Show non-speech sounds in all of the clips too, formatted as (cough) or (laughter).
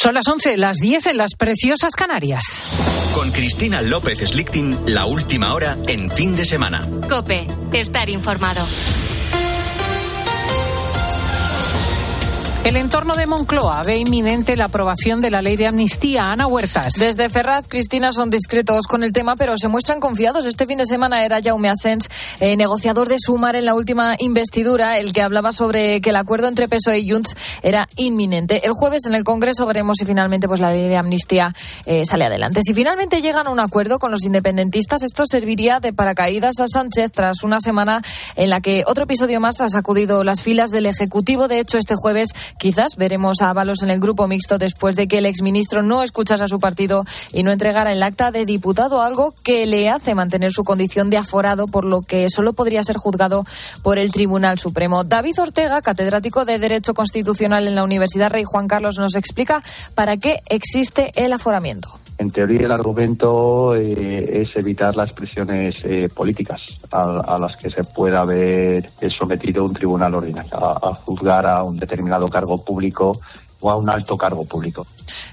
Son las 11, las 10 en las preciosas Canarias. Con Cristina López Slichting, la última hora en fin de semana. Cope, estar informado. El entorno de Moncloa ve inminente la aprobación de la ley de amnistía. Ana Huertas. Desde Ferraz, Cristina, son discretos con el tema, pero se muestran confiados. Este fin de semana era Jaume Asens, eh, negociador de Sumar en la última investidura, el que hablaba sobre que el acuerdo entre PSOE y Junts era inminente. El jueves en el Congreso veremos si finalmente pues, la ley de amnistía eh, sale adelante. Si finalmente llegan a un acuerdo con los independentistas, esto serviría de paracaídas a Sánchez tras una semana en la que otro episodio más ha sacudido las filas del Ejecutivo. De hecho, este jueves Quizás veremos a Ábalos en el grupo mixto después de que el exministro no escuchase a su partido y no entregara el acta de diputado, algo que le hace mantener su condición de aforado, por lo que solo podría ser juzgado por el Tribunal Supremo. David Ortega, catedrático de Derecho Constitucional en la Universidad Rey Juan Carlos, nos explica para qué existe el aforamiento. En teoría, el argumento eh, es evitar las presiones eh, políticas a, las que se pueda haber sometido un tribunal ordinario a, juzgar a un determinado cargo público o a un alto cargo público.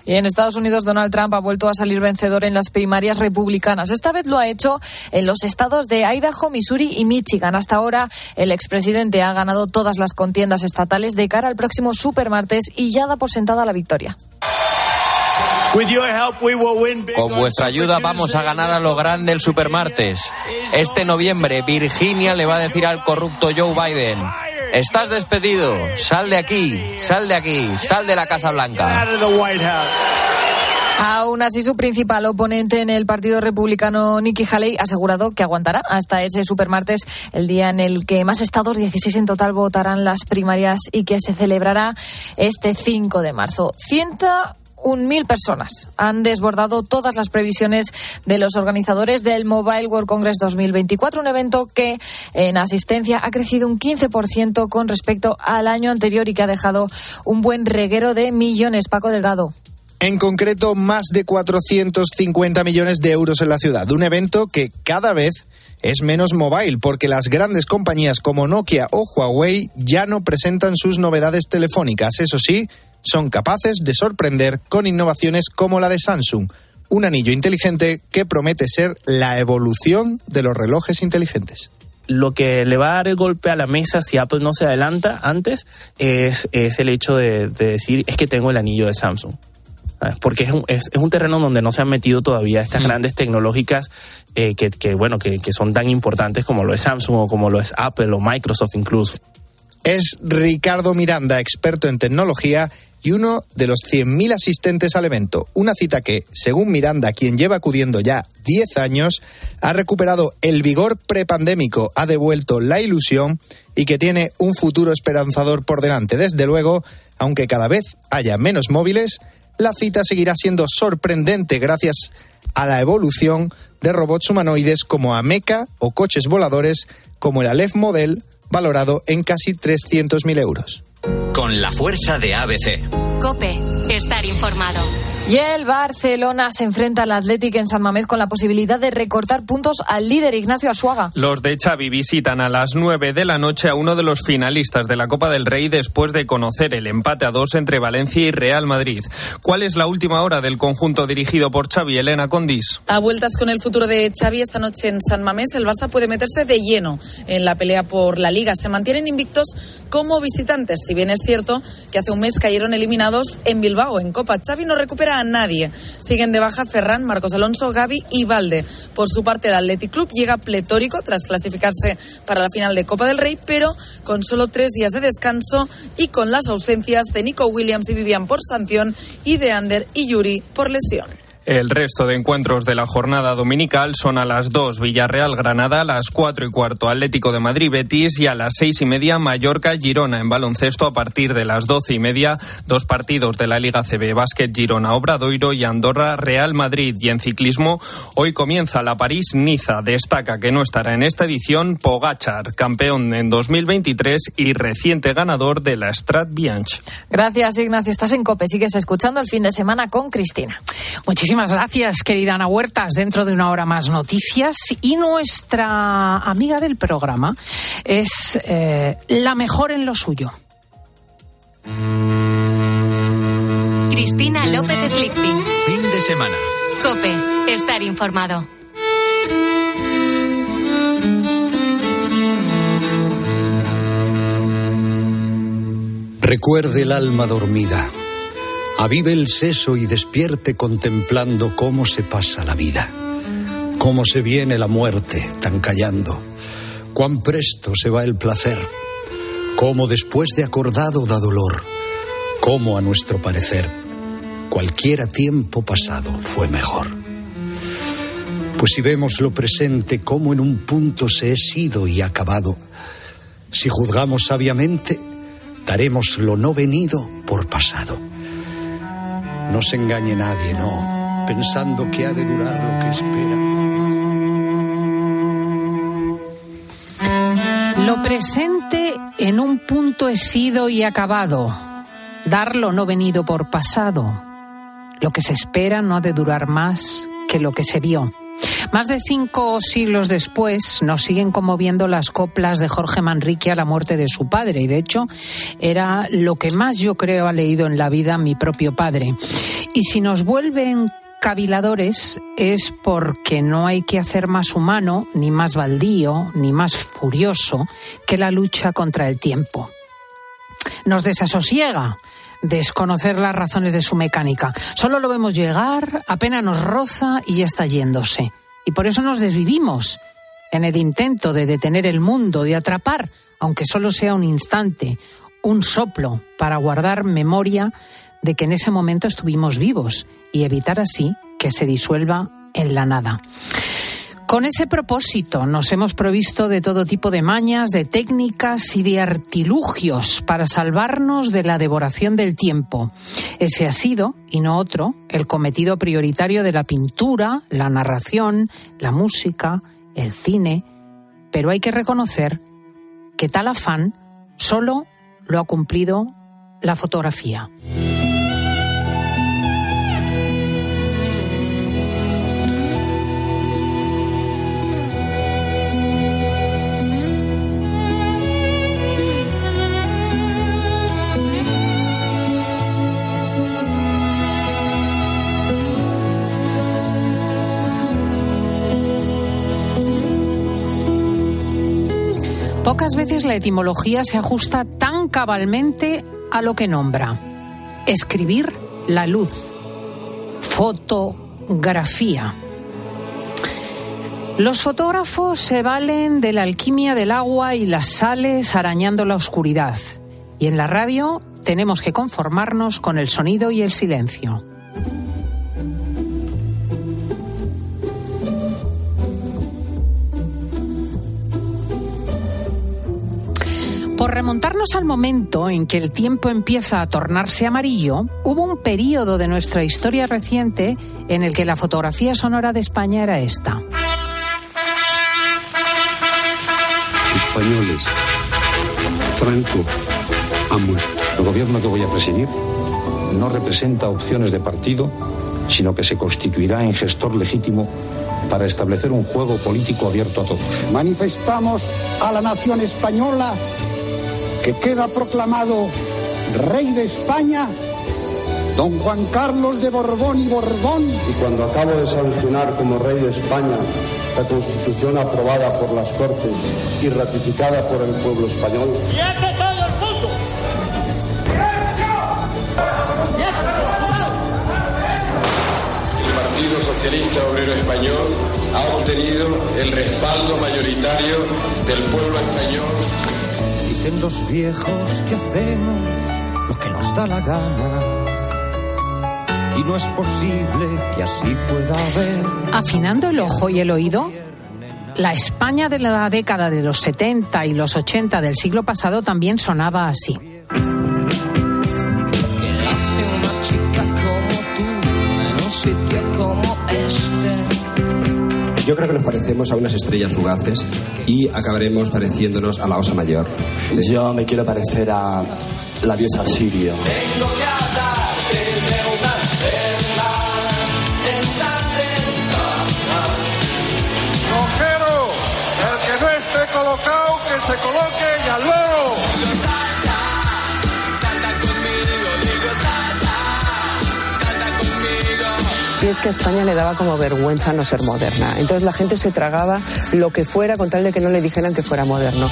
Y en Estados Unidos, Donald Trump ha vuelto a salir vencedor en las primarias republicanas. Esta vez lo ha hecho en los estados de Idaho, Missouri y Michigan. Hasta ahora, el expresidente ha ganado todas las contiendas estatales de cara al próximo supermartes y ya da por sentada la victoria. Con vuestra ayuda vamos a ganar a lo grande el supermartes. Este noviembre Virginia le va a decir al corrupto Joe Biden, estás despedido, sal de aquí, sal de aquí, sal de la Casa Blanca. Aún así, su principal oponente en el Partido Republicano, Nikki Haley, ha asegurado que aguantará hasta ese supermartes, el día en el que más estados, 16 en total, votarán las primarias y que se celebrará este 5 de marzo. Cienta 1.000 personas. Han desbordado todas las previsiones de los organizadores del Mobile World Congress 2024, un evento que en asistencia ha crecido un 15% con respecto al año anterior y que ha dejado un buen reguero de millones. Paco Delgado. En concreto, más de 450 millones de euros en la ciudad. Un evento que cada vez es menos mobile porque las grandes compañías como Nokia o Huawei ya no presentan sus novedades telefónicas. Eso sí, son capaces de sorprender con innovaciones como la de Samsung, un anillo inteligente que promete ser la evolución de los relojes inteligentes lo que le va a dar el golpe a la mesa si Apple no se adelanta antes es, el hecho de, decir es que tengo el anillo de Samsung. Porque es un, es, un, terreno donde no se han metido todavía estas mm. grandes tecnológicas eh, que, bueno, que, que son tan importantes como lo es Samsung o como lo es Apple o Microsoft incluso. Es Ricardo Miranda, experto en tecnología y uno de los 100.000 asistentes al evento. Una cita que, según Miranda, quien lleva acudiendo ya 10 años, ha recuperado el vigor prepandémico, ha devuelto la ilusión y que tiene un futuro esperanzador por delante. Desde luego, aunque cada vez haya menos móviles, la cita seguirá siendo sorprendente gracias a la evolución de robots humanoides como Ameca o coches voladores como el Aleph Model, valorado en casi 300.000 euros. Con la fuerza de ABC. Cope, estar informado. Y el Barcelona se enfrenta al Athletic en San Mamés con la posibilidad de recortar puntos al líder Ignacio Asuaga. Los de Xavi visitan a las 9 de la noche a uno de los finalistas de la Copa del Rey después de conocer el empate a dos entre Valencia y Real Madrid. ¿Cuál es la última hora del conjunto dirigido por Xavi Elena Condis? A vueltas con el futuro de Xavi esta noche en San Mamés, el Barça puede meterse de lleno en la pelea por la Liga. Se mantienen invictos como visitantes, si bien es cierto que hace un mes cayeron eliminados en Bilbao en Copa. Xavi no recupera a nadie. Siguen de baja Ferran, Marcos Alonso, Gaby y Valde. Por su parte, el Athletic Club llega pletórico tras clasificarse para la final de Copa del Rey, pero con solo tres días de descanso y con las ausencias de Nico Williams y Vivian por sanción y de Ander y Yuri por lesión. El resto de encuentros de la jornada dominical son a las 2 Villarreal Granada, a las 4 y cuarto Atlético de Madrid Betis y a las 6 y media Mallorca Girona. En baloncesto a partir de las 12 y media dos partidos de la Liga CB Básquet Girona Obradoiro y Andorra Real Madrid. Y en ciclismo hoy comienza la París Niza. Destaca que no estará en esta edición Pogachar campeón en 2023 y reciente ganador de la Strat Bianche. Gracias Ignacio. Estás en Cope. Sigues escuchando el fin de semana con Cristina. Muchísimas Muchísimas gracias, querida Ana Huertas. Dentro de una hora más noticias. Y nuestra amiga del programa es eh, la mejor en lo suyo. Cristina. López Slichting. Fin de semana. Cope, estar informado. Recuerde el alma dormida. Avive el seso y despierte contemplando cómo se pasa la vida. Cómo se viene la muerte tan callando. Cuán presto se va el placer. Cómo después de acordado da dolor. Cómo a nuestro parecer cualquiera tiempo pasado fue mejor. Pues si vemos lo presente como en un punto se es sido y acabado, si juzgamos sabiamente, daremos lo no venido por pasado. No se engañe nadie, no, pensando que ha de durar lo que espera. Lo presente en un punto es sido y acabado. Dar lo no venido por pasado. Lo que se espera no ha de durar más que lo que se vio. Más de cinco siglos después nos siguen conmoviendo las coplas de Jorge Manrique a la muerte de su padre y de hecho era lo que más yo creo ha leído en la vida mi propio padre. Y si nos vuelven caviladores es porque no hay que hacer más humano, ni más baldío, ni más furioso que la lucha contra el tiempo. Nos desasosiega desconocer las razones de su mecánica. Solo lo vemos llegar, apenas nos roza y ya está yéndose. Y por eso nos desvivimos en el intento de detener el mundo, de atrapar, aunque solo sea un instante, un soplo para guardar memoria de que en ese momento estuvimos vivos y evitar así que se disuelva en la nada. Con ese propósito nos hemos provisto de todo tipo de mañas, de técnicas y de artilugios para salvarnos de la devoración del tiempo. Ese ha sido, y no otro, el cometido prioritario de la pintura, la narración, la música, el cine. Pero hay que reconocer que tal afán solo lo ha cumplido la fotografía. Pocas veces la etimología se ajusta tan cabalmente a lo que nombra. Escribir la luz. Fotografía. Los fotógrafos se valen de la alquimia del agua y las sales arañando la oscuridad. Y en la radio tenemos que conformarnos con el sonido y el silencio. Remontarnos al momento en que el tiempo empieza a tornarse amarillo, hubo un periodo de nuestra historia reciente en el que la fotografía sonora de España era esta. Españoles, Franco ha muerto. El gobierno que voy a presidir no representa opciones de partido, sino que se constituirá en gestor legítimo para establecer un juego político abierto a todos. Manifestamos a la nación española que queda proclamado rey de España, don Juan Carlos de Borbón y Borbón. Y cuando acabo de sancionar como rey de España la constitución aprobada por las Cortes y ratificada por el pueblo español. ¡Quieto todo el mundo! El Partido Socialista Obrero Español ha obtenido el respaldo mayoritario del pueblo español Dicen los viejos que hacemos lo que nos da la gana. Y no es posible que así pueda haber. Afinando el ojo y el oído, la España de la década de los 70 y los 80 del siglo pasado también sonaba así. Yo creo que nos parecemos a unas estrellas fugaces y acabaremos pareciéndonos a la Osa Mayor. Yo me quiero parecer a la diosa Sirio. Cojero, el que no esté colocado, que se coloque y al loro. Y es que a España le daba como vergüenza no ser moderna. Entonces la gente se tragaba lo que fuera con tal de que no le dijeran que fuera moderno.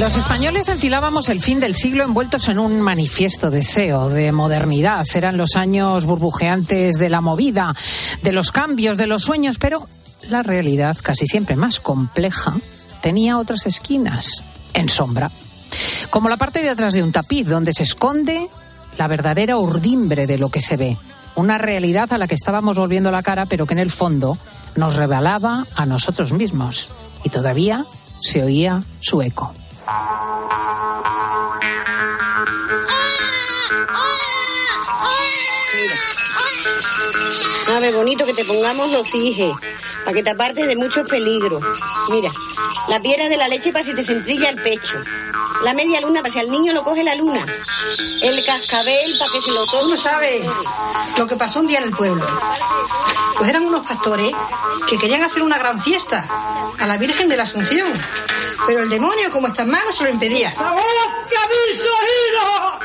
Los españoles enfilábamos el fin del siglo envueltos en un manifiesto deseo de modernidad. Eran los años burbujeantes de la movida, de los cambios, de los sueños, pero la realidad, casi siempre más compleja, tenía otras esquinas, en sombra. Como la parte de atrás de un tapiz, donde se esconde la verdadera urdimbre de lo que se ve. Una realidad a la que estábamos volviendo la cara, pero que en el fondo nos revelaba a nosotros mismos. Y todavía se oía su eco. A ver, bonito que te pongamos los hijes, para que te apartes de muchos peligros. Mira, la piedra de la leche para si te centrilla el pecho. La media luna para si al niño lo coge la luna. El cascabel para que se lo tome. Uno sabe lo que pasó un día en el pueblo. Pues eran unos pastores que querían hacer una gran fiesta a la Virgen de la Asunción. Pero el demonio, como está en mano, se lo impedía. ¡Sabed que mis oídos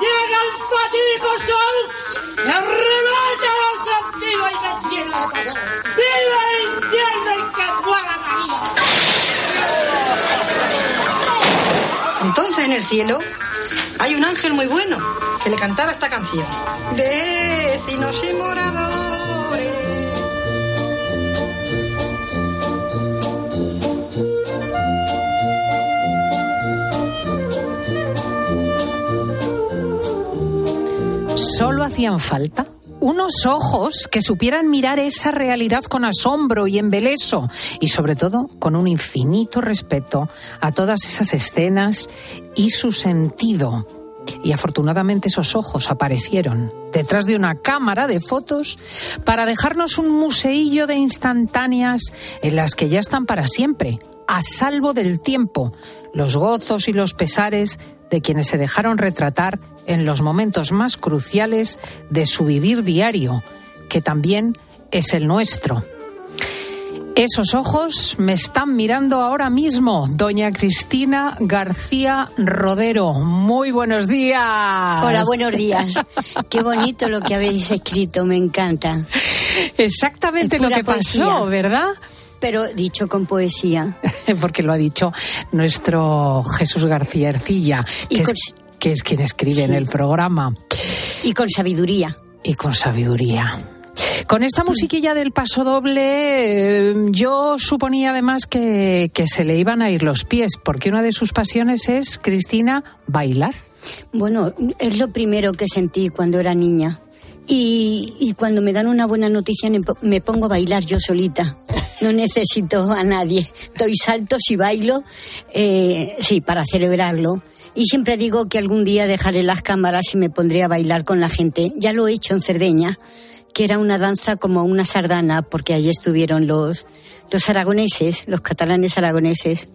llega el fatídico sol y arrebata todo! ¡Viva el infierno y que muera María! Entonces en el cielo hay un ángel muy bueno que le cantaba esta canción. Vecinos y moradores. Solo hacían falta unos ojos que supieran mirar esa realidad con asombro y embeleso y sobre todo con un infinito respeto a todas esas escenas y su sentido. Y afortunadamente esos ojos aparecieron detrás de una cámara de fotos para dejarnos un museillo de instantáneas en las que ya están para siempre, a salvo del tiempo, los gozos y los pesares de quienes se dejaron retratar en los momentos más cruciales de su vivir diario, que también es el nuestro. Esos ojos me están mirando ahora mismo, doña Cristina García Rodero. Muy buenos días. Hola, buenos días. Qué bonito lo que habéis escrito, me encanta. Exactamente lo que pasó. ¿verdad? Pero dicho con poesía. (laughs) Porque lo ha dicho nuestro Jesús García Ercilla, que, con- es, que es quien escribe en el programa. Y con sabiduría. Y con sabiduría. Con esta musiquilla del paso doble, eh, yo suponía además que, que se le iban a ir los pies, porque una de sus pasiones es, Cristina, bailar. Bueno, es lo primero que sentí cuando era niña. Y, y cuando me dan una buena noticia me pongo a bailar yo solita. No necesito a nadie. Doy saltos y bailo, eh, sí, para celebrarlo. Y siempre digo que algún día dejaré las cámaras y me pondré a bailar con la gente. Ya lo he hecho en Cerdeña, que era una danza como una sardana, porque allí estuvieron los, los aragoneses, los catalanes aragoneses.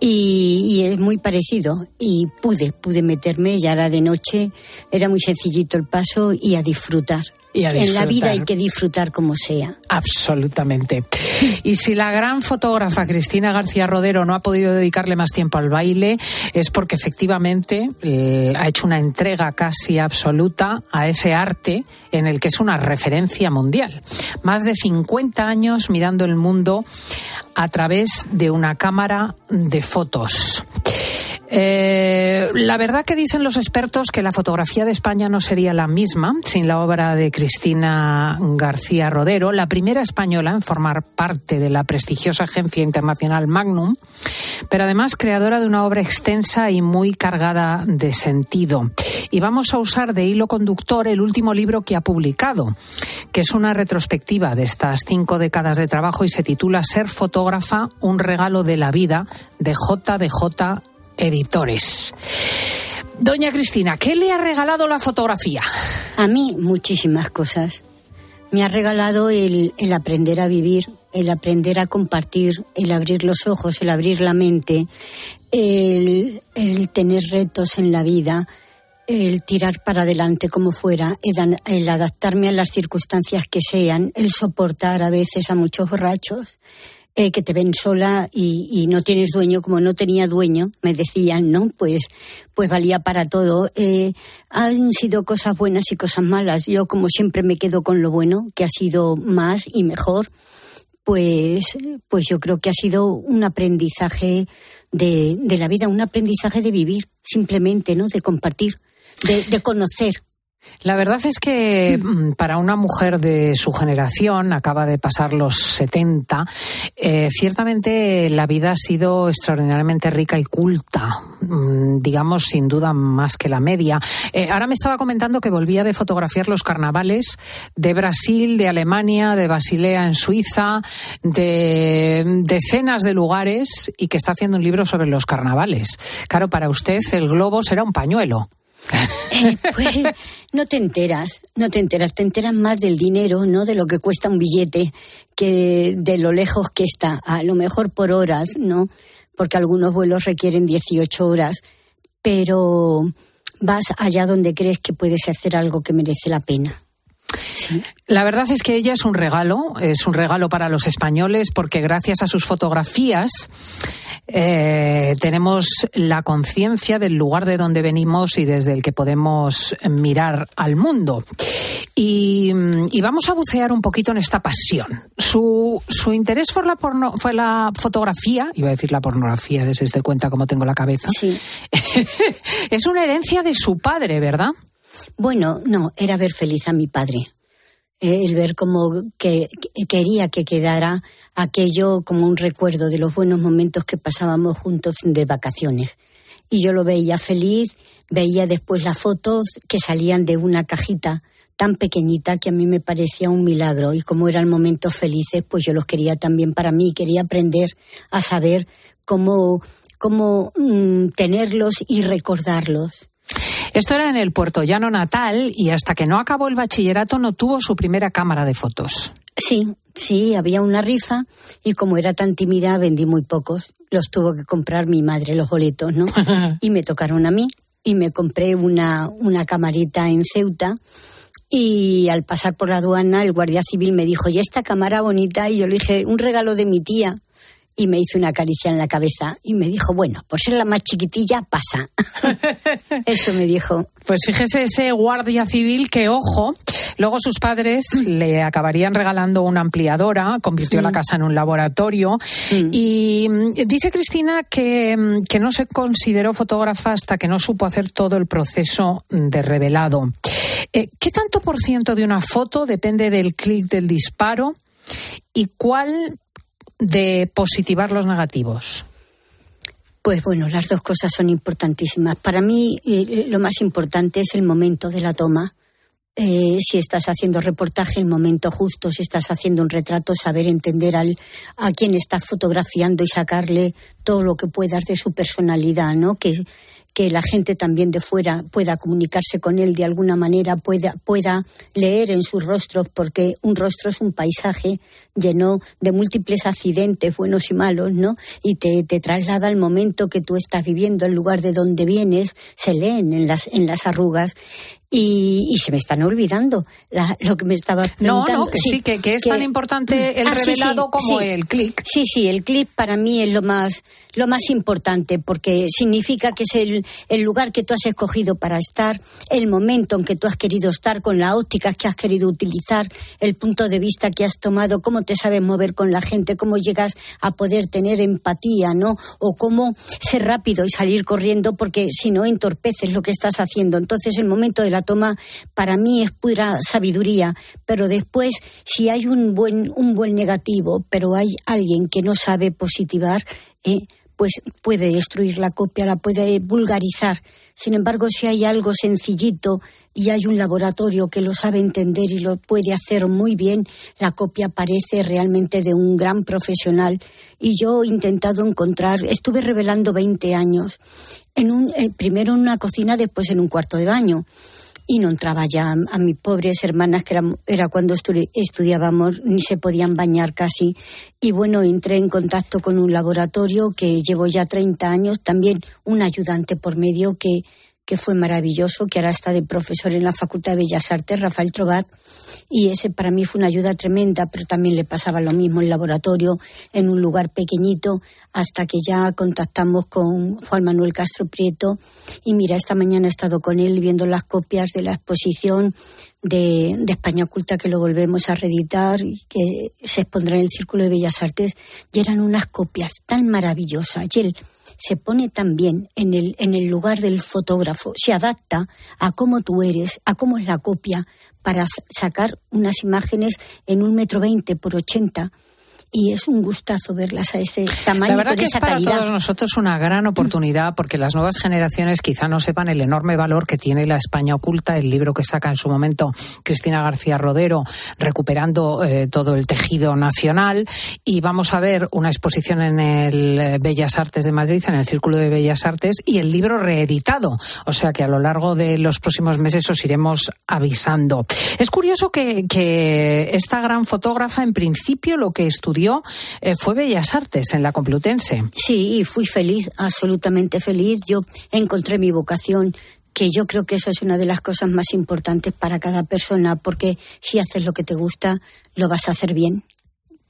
Y, y es muy parecido. Y pude, pude meterme, ya era de noche, era muy sencillito el paso y a disfrutar. Y a En la vida hay que disfrutar como sea. Absolutamente. Y si la gran fotógrafa Cristina García Rodero no ha podido dedicarle más tiempo al baile, es porque efectivamente eh, ha hecho una entrega casi absoluta a ese arte en el que es una referencia mundial. Más de 50 años mirando el mundo a través de una cámara de fotos. Eh, la verdad que dicen los expertos que la fotografía de España no sería la misma sin la obra de Cristina García Rodero, la primera española en formar parte de la prestigiosa agencia internacional Magnum, pero además creadora de una obra extensa y muy cargada de sentido. Y vamos a usar de hilo conductor el último libro que ha publicado, que es una retrospectiva de estas cinco décadas de trabajo y se titula Ser fotógrafa, un regalo de la vida, de JDJ Editores. Doña Cristina, ¿qué le ha regalado la fotografía? A mí muchísimas cosas. Me ha regalado el, el aprender a vivir, el aprender a compartir, el abrir los ojos, el abrir la mente, el, el tener retos en la vida, el tirar para adelante como fuera, el, el adaptarme a las circunstancias que sean, el soportar a veces a muchos borrachos, eh, que te ven sola y, y, no tienes dueño, como no tenía dueño, me decían, ¿no? Pues, pues valía para todo. Eh, han sido cosas buenas y cosas malas. Yo, como siempre, me quedo con lo bueno, que ha sido más y mejor. Pues, pues yo creo que ha sido un aprendizaje de, de la vida, un aprendizaje de vivir, simplemente, ¿no? De compartir, de, de conocer. La verdad es que mm, para una mujer de su generación, acaba de pasar los 70, eh, ciertamente la vida ha sido extraordinariamente rica y culta, mm, digamos sin duda más que la media. Eh, ahora me estaba comentando que volvía de fotografiar los carnavales de Brasil, de Alemania, de Basilea en Suiza, de decenas de lugares y que está haciendo un libro sobre los carnavales. Claro, para usted el globo será un pañuelo. Eh, pues no te enteras, no te enteras, te enteras más del dinero, no de lo que cuesta un billete, que de lo lejos que está, a lo mejor por horas, ¿no? Porque algunos vuelos requieren 18 horas, pero vas allá donde crees que puedes hacer algo que merece la pena. La verdad es que ella es un regalo, es un regalo para los españoles porque gracias a sus fotografías eh, tenemos la conciencia del lugar de donde venimos y desde el que podemos mirar al mundo. Y, y, vamos a bucear un poquito en esta pasión. Su, su interés fue la, porno, fue la fotografía, iba a decir la pornografía, desde este cuenta cómo tengo la cabeza. Sí. (laughs) es una herencia de su padre, ¿verdad? Bueno, no, era ver feliz a mi padre. Eh, el ver que, que, quería que quedara aquello como un recuerdo de los buenos momentos que pasábamos juntos de vacaciones. Y yo lo veía feliz, veía después las fotos que salían de una cajita tan pequeñita que a mí me parecía un milagro y como eran momentos felices, pues yo los quería también para mí, quería aprender a saber cómo, cómo mm, tenerlos y recordarlos. Esto era en el Puerto Llano natal y hasta que no acabó el bachillerato no tuvo su primera cámara de fotos. Sí, sí, había una rifa y como era tan tímida vendí muy pocos. Los tuvo que comprar mi madre los boletos, ¿no? (laughs) y me tocaron a mí y me compré una, una camarita en Ceuta y al pasar por la aduana el guardia civil me dijo, ¿y esta cámara bonita? Y yo le dije, un regalo de mi tía y me hizo una caricia en la cabeza y me dijo, bueno, por ser la más chiquitilla, pasa. (laughs) Eso me dijo. Pues fíjese ese guardia civil que, ojo, luego sus padres le acabarían regalando una ampliadora, convirtió mm. la casa en un laboratorio mm. y dice Cristina que, que no se consideró fotógrafa hasta que no supo hacer todo el proceso de revelado. Eh, ¿Qué tanto por ciento de una foto depende del clic del disparo? ¿Y cuál de positivar los negativos? Pues bueno, las dos cosas son importantísimas. Para mí eh, lo más importante es el momento de la toma. Eh, si estás haciendo reportaje, el momento justo, si estás haciendo un retrato, saber entender al, a quién estás fotografiando y sacarle todo lo que puedas de su personalidad, ¿no? Que, que la gente también de fuera pueda comunicarse con él de alguna manera, pueda, pueda leer en sus rostros, porque un rostro es un paisaje lleno de múltiples accidentes, buenos y malos, ¿no? Y te, te traslada al momento que tú estás viviendo, el lugar de donde vienes, se leen en las, en las arrugas. Y, y, se me están olvidando la, lo que me estaba preguntando. No, no, que sí, que, que es que, tan importante el ah, revelado sí, sí, como el clic. Sí, sí, el clic para mí es lo más, lo más importante porque significa que es el, el, lugar que tú has escogido para estar, el momento en que tú has querido estar, con la óptica que has querido utilizar, el punto de vista que has tomado, cómo te sabes mover con la gente, cómo llegas a poder tener empatía, ¿no? O cómo ser rápido y salir corriendo porque si no entorpeces lo que estás haciendo. Entonces el momento de la toma para mí es pura sabiduría, pero después si hay un buen, un buen negativo, pero hay alguien que no sabe positivar, eh, pues puede destruir la copia, la puede vulgarizar. Sin embargo, si hay algo sencillito y hay un laboratorio que lo sabe entender y lo puede hacer muy bien, la copia parece realmente de un gran profesional. Y yo he intentado encontrar, estuve revelando 20 años, en un, eh, primero en una cocina, después en un cuarto de baño y no entraba ya a, mis pobres hermanas, que era, cuando estu estudiábamos, ni se podían bañar casi. Y bueno, entré en contacto con un laboratorio que llevo ya 30 años, también un ayudante por medio que, que fue maravilloso, que ahora está de profesor en la Facultad de Bellas Artes, Rafael Trobat, y ese para mí fue una ayuda tremenda, pero también le pasaba lo mismo en laboratorio, en un lugar pequeñito, hasta que ya contactamos con Juan Manuel Castro Prieto, y mira, esta mañana he estado con él viendo las copias de la exposición de, de España Oculta que lo volvemos a reeditar y que se expondrá en el Círculo de Bellas Artes, y eran unas copias tan maravillosas. Y él se pone también en el, en el lugar del fotógrafo, se adapta a cómo tú eres, a cómo es la copia, para sacar unas imágenes en un metro veinte por ochenta y es un gustazo verlas a ese tamaño. La verdad con que esa es para calidad. todos nosotros una gran oportunidad porque las nuevas generaciones quizá no sepan el enorme valor que tiene la España oculta, el libro que saca en su momento Cristina García Rodero, recuperando eh, todo el tejido nacional. Y vamos a ver una exposición en el eh, Bellas Artes de Madrid, en el Círculo de Bellas Artes, y el libro reeditado. O sea que a lo largo de los próximos meses os iremos avisando. Es curioso que, que esta gran fotógrafa, en principio, lo que estudió eh, fue Bellas Artes en la Complutense. Sí, y fui feliz, absolutamente feliz. Yo encontré mi vocación que yo creo que eso es una de las cosas más importantes para cada persona, porque si haces lo que te gusta, lo vas a hacer bien.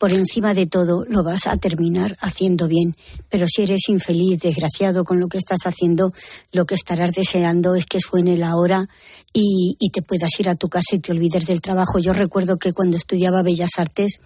Por encima de todo, lo vas a terminar haciendo bien. Pero si eres infeliz, desgraciado con lo que estás haciendo, lo que estarás deseando es que suene la hora y, te puedas ir a tu casa y te olvides del trabajo. Yo recuerdo que cuando estudiaba Bellas Artes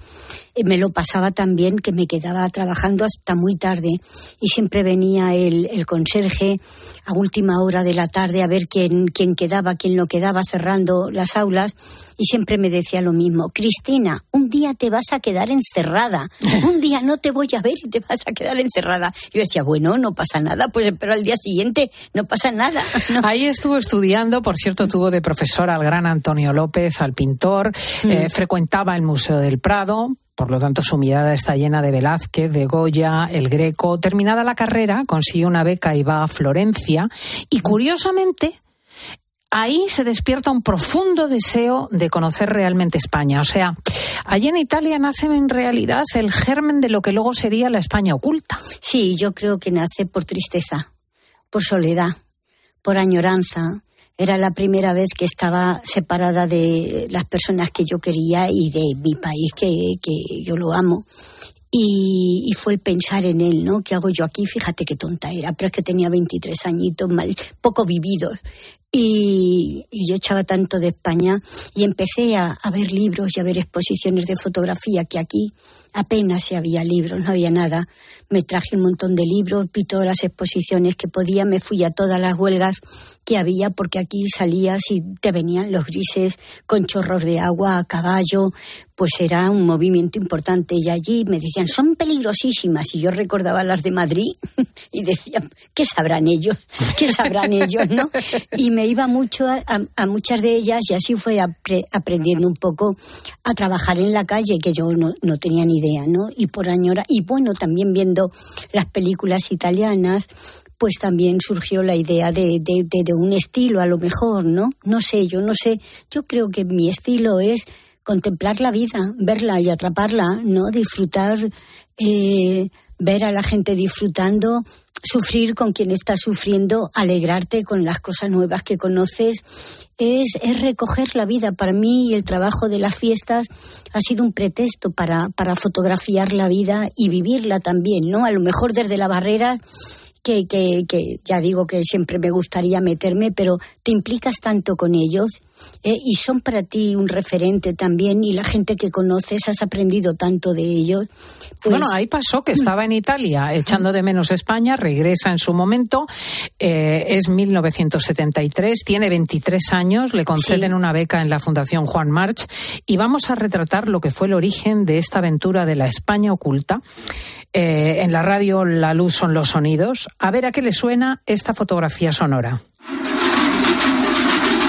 eh, me lo pasaba tan bien que me quedaba trabajando hasta muy tarde y siempre venía el, el conserje a última hora de la tarde a ver quién, quién quedaba, quién no quedaba cerrando las aulas y siempre me decía lo mismo, Cristina, un día te vas a quedar encerrada, (laughs) un día no te voy a ver y te vas a quedar encerrada. Yo decía, bueno, no pasa nada, pues espero al día siguiente, no pasa nada. (laughs) No. Ahí estuvo estudiando, por cierto, tuvo de profesor al gran Antonio López, al pintor, Mm. eh, frecuentaba el Museo del Prado, por lo tanto, su mirada está llena de Velázquez, de Goya, el Greco. Terminada la carrera, consigue una beca y va a Florencia. Y curiosamente, ahí se despierta un profundo deseo de conocer realmente España. O sea, allí en Italia nace en realidad el germen de lo que luego sería la España oculta. Sí, yo creo que nace por tristeza, por soledad, por añoranza. Era la primera vez que estaba separada de las personas que yo quería y de mi país, que, que yo lo amo. Y, y, fue el pensar en él, ¿no? ¿Qué hago yo aquí? Fíjate qué tonta era, pero es que tenía 23 añitos, mal, poco vividos. Y, y yo echaba tanto de España y empecé a, a, ver libros y a ver exposiciones de fotografía que aquí apenas se había libros, no había nada. Me traje un montón de libros, vi todas las exposiciones que podía, me fui a todas las huelgas que había porque aquí salías y te venían los grises con chorros de agua a caballo, pues era un movimiento importante. Y allí me decían son peligrosísimas y yo recordaba las de Madrid (laughs) y decía qué sabrán ellos qué sabrán ellos no y me iba mucho a, a, a muchas de ellas y así fue apre, aprendiendo un poco a trabajar en la calle que yo no, no tenía ni idea no y por añora y bueno también viendo las películas italianas pues también surgió la idea de, de, de, de un estilo a lo mejor no no sé yo no sé. Yo creo que mi estilo es contemplar la vida, verla y atraparla, ¿no? Disfrutar, eh, ver a la gente disfrutando, sufrir con quien está sufriendo, alegrarte con las cosas nuevas que conoces, es, es recoger la vida. Para mí el trabajo de las fiestas ha sido un pretexto para, para fotografiar la vida y vivirla también, ¿no? A lo mejor desde la barrera que, que, que, ya digo que siempre me gustaría meterme, pero te implicas tanto con ellos eh, y son para ti un referente también y la gente que conoces has aprendido tanto de ellos. Pues... Bueno, ahí pasó que estaba en Italia echando de menos España, regresa en su momento, eh, es 1973, tiene 23 años, le conceden sí. una beca en la Fundación Juan March y vamos a retratar lo que fue el origen de esta aventura de la España oculta. Eh, en la radio La Luz son los sonidos. A ver a qué le suena esta fotografía sonora.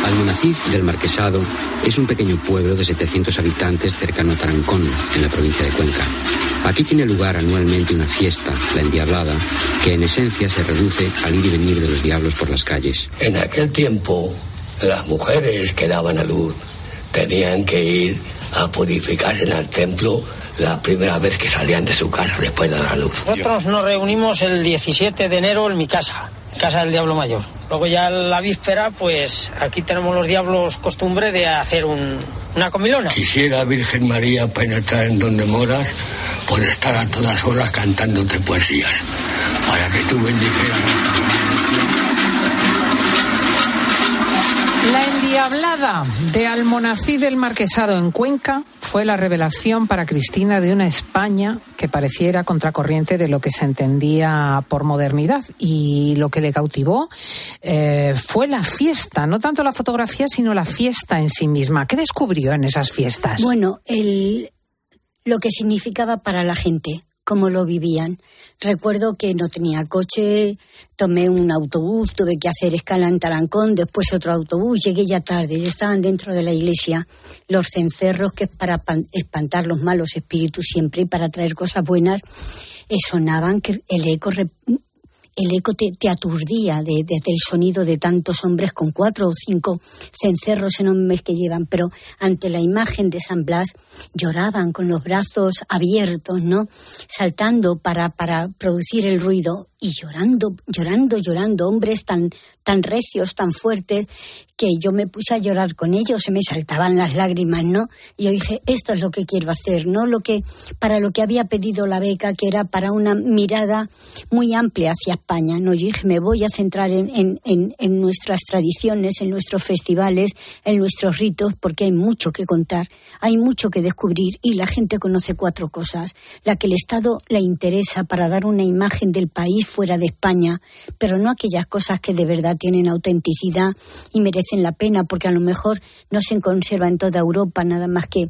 Almonacid del Marquesado es un pequeño pueblo de 700 habitantes cercano a Tarancón, en la provincia de Cuenca. Aquí tiene lugar anualmente una fiesta, la Endiablada, que en esencia se reduce al ir y venir de los diablos por las calles. En aquel tiempo, las mujeres que daban a luz tenían que ir a purificarse en el templo la primera vez que salían de su casa después de dar a luz. Nosotros nos reunimos el 17 de enero en mi casa, casa del Diablo Mayor. Luego ya la víspera, pues aquí tenemos los diablos costumbre de hacer un, una comilona. Quisiera Virgen María penetrar en donde moras por estar a todas horas cantándote poesías, para que tú bendijeras. La endiablada de Almonací del Marquesado en Cuenca fue la revelación para Cristina de una España que pareciera contracorriente de lo que se entendía por modernidad. Y lo que le cautivó eh, fue la fiesta, no tanto la fotografía, sino la fiesta en sí misma. ¿Qué descubrió en esas fiestas? Bueno, el, lo que significaba para la gente, cómo lo vivían. Recuerdo que no tenía coche, tomé un autobús, tuve que hacer escala en Tarancón, después otro autobús, llegué ya tarde, ya estaban dentro de la iglesia los cencerros, que es para pan- espantar los malos espíritus siempre y para traer cosas buenas, eh, sonaban que el eco el eco te, aturdía de, de- del sonido de tantos hombres con cuatro o cinco cencerros enormes que llevan, pero ante la imagen de San Blas lloraban con los brazos abiertos, ¿no? Saltando para, para producir el ruido y llorando, llorando, llorando, hombres tan, tan recios, tan fuertes, que yo me puse a llorar con ellos, se me saltaban las lágrimas, ¿no? Y yo dije, esto es lo que quiero hacer, ¿no? Lo que, para lo que había pedido la beca, que era para una mirada muy amplia hacia España, ¿no? Yo dije, me voy a centrar en, en, en, en nuestras tradiciones, en nuestros festivales, en nuestros ritos, porque hay mucho que contar, hay mucho que descubrir y la gente conoce cuatro cosas. La que el Estado le interesa para dar una imagen del país fuera de España, pero no aquellas cosas que de verdad tienen autenticidad y merecen la pena, porque a lo mejor no se conserva en toda Europa nada más que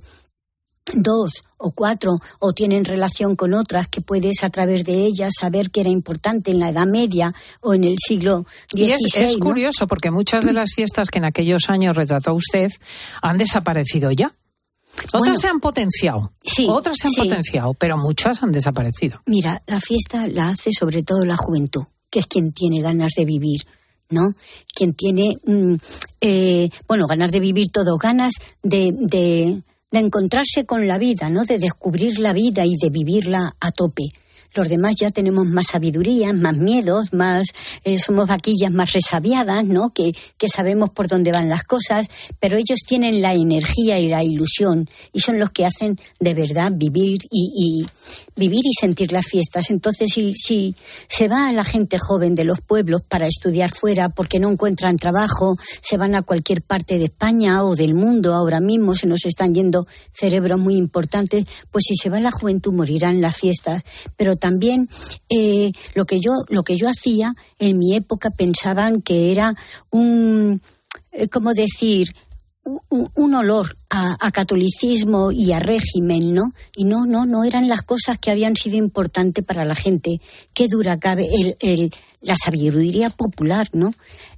dos o cuatro o tienen relación con otras que puedes a través de ellas saber que era importante en la Edad Media o en el siglo XVI. Y es, es ¿no? curioso porque muchas de las fiestas que en aquellos años retrató usted han desaparecido ya. Otras Bueno, se han potenciado, otras se han sí. potenciado, pero muchas han desaparecido. Mira, la fiesta la hace sobre todo la juventud, que es quien tiene ganas de vivir, ¿no? Quien tiene, mm, eh, bueno, ganas de vivir todo, ganas de, de, de encontrarse con la vida, ¿no? De descubrir la vida y de vivirla a tope. Los demás ya tenemos más sabiduría, más miedos, más eh, somos vaquillas más resabiadas, ¿no? Que, que sabemos por dónde van las cosas, pero ellos tienen la energía y la ilusión y son los que hacen de verdad vivir y, vivir y sentir las fiestas. Entonces, si, si se va a la gente joven de los pueblos para estudiar fuera porque no encuentran trabajo, se van a cualquier parte de España o del mundo ahora mismo, se nos están yendo cerebros muy importantes, pues si se va la juventud morirán las fiestas. Pero también eh, lo que yo lo que yo hacía en mi época pensaban que era un eh, cómo decir un, olor a, a catolicismo y a régimen, ¿no? Y no, no, no eran las cosas que habían sido importantes para la gente. Qué dura cabe el, el, la sabiduría popular, ¿no?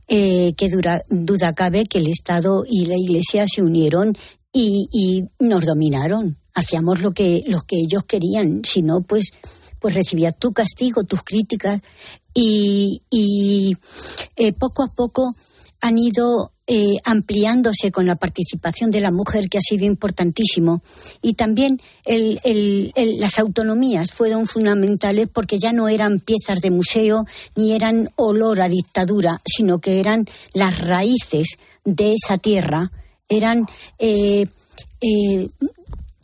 Eh, qué dura, duda cabe que el Estado y la Iglesia se unieron y, y nos dominaron. Hacíamos lo que, lo que ellos querían. Si no, pues, pues recibías tu castigo, tus críticas. Y, y eh, poco a poco han ido eh, ampliándose con la participación de la mujer, que ha sido importantísimo. Y también el, el, el, las autonomías fueron fundamentales porque ya no eran piezas de museo ni eran olor a dictadura, sino que eran las raíces de esa tierra, eran eh, eh,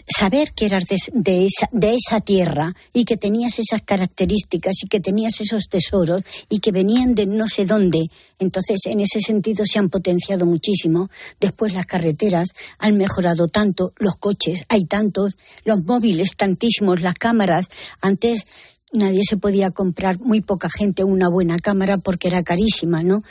saber que eras de, de, esa, de esa tierra y que tenías esas características y que tenías esos tesoros y que venían de no sé dónde. Entonces, en ese sentido se han potenciado muchísimo. Después las carreteras han mejorado tanto, los coches hay tantos, los móviles tantísimos, las cámaras. Antes nadie se podía comprar, muy poca gente, una buena cámara porque era carísima, ¿no?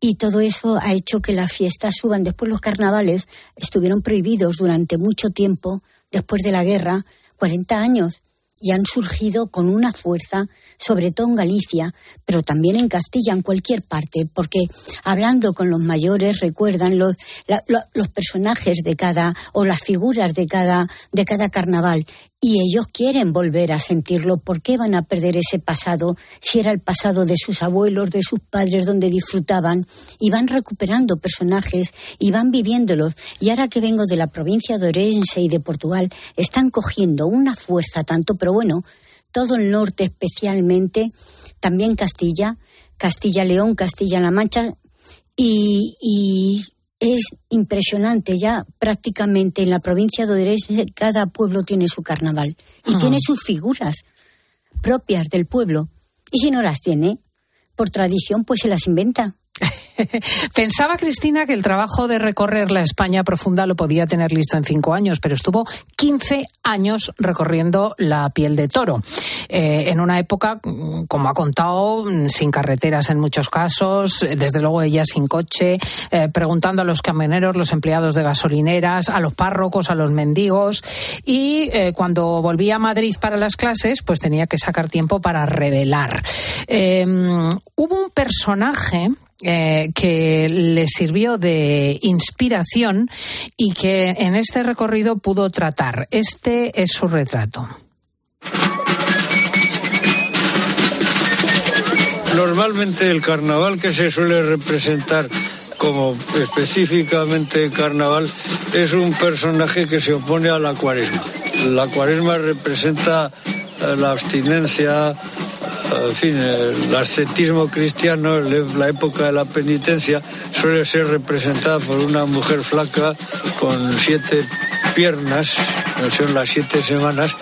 Y todo eso ha hecho que las fiestas suban. Después los carnavales estuvieron prohibidos durante mucho tiempo, después de la guerra, 40 años, y han surgido con una fuerza, sobre todo en Galicia, pero también en Castilla, en cualquier parte, porque hablando con los mayores recuerdan los, los personajes de cada, o las figuras de cada, de cada carnaval, y ellos quieren volver a sentirlo. ¿Por qué van a perder ese pasado si era el pasado de sus abuelos, de sus padres, donde disfrutaban? Y van recuperando personajes y van viviéndolos. Y ahora que vengo de la provincia de Orense y de Portugal, están cogiendo una fuerza tanto, pero bueno, todo el norte especialmente, también Castilla, Castilla-León, Castilla-La Mancha, y, y es impresionante. Ya prácticamente en la provincia de Orense cada pueblo tiene su carnaval y Ah. tiene sus figuras propias del pueblo. Y si no las tiene por tradición pues se las inventa (laughs) Pensaba Cristina que el trabajo de recorrer la España profunda lo podía tener listo en cinco años, pero estuvo 15 años recorriendo la piel de toro. Eh, en una época, mm, como ha contado, mm, sin carreteras en muchos casos, desde luego ella sin coche, eh, preguntando a los camioneros, los empleados de gasolineras, a los párrocos, a los mendigos. Y eh, cuando volvía a Madrid para las clases, pues tenía que sacar tiempo para revelar. Eh, hubo un personaje eh, que le sirvió de inspiración y que en este recorrido pudo tratar. Este es su retrato. Normalmente el carnaval que se suele representar como específicamente carnaval es un personaje que se opone a la cuaresma. La cuaresma representa eh, la abstinencia, en fin, el ascetismo cristiano, la época de la penitencia, suele ser representada por una mujer flaca con siete piernas, que son las siete semanas,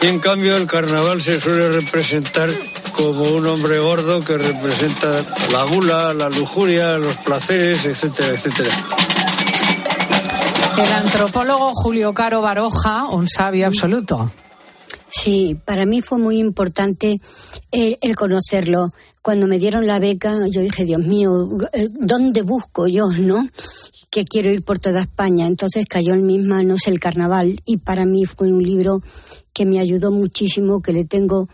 y en cambio el carnaval se suele representar como un hombre gordo que representa la gula, la lujuria, los placeres, etcétera, etcétera. El antropólogo Julio Caro Baroja, un sabio absoluto. Sí, para mí fue muy importante eh, el conocerlo. Cuando me dieron la beca, yo dije, Dios mío, eh, ¿dónde busco yo, no? Que quiero ir por toda España. Entonces cayó en mis manos el carnaval y para mí fue un libro que me ayudó muchísimo, que le tengo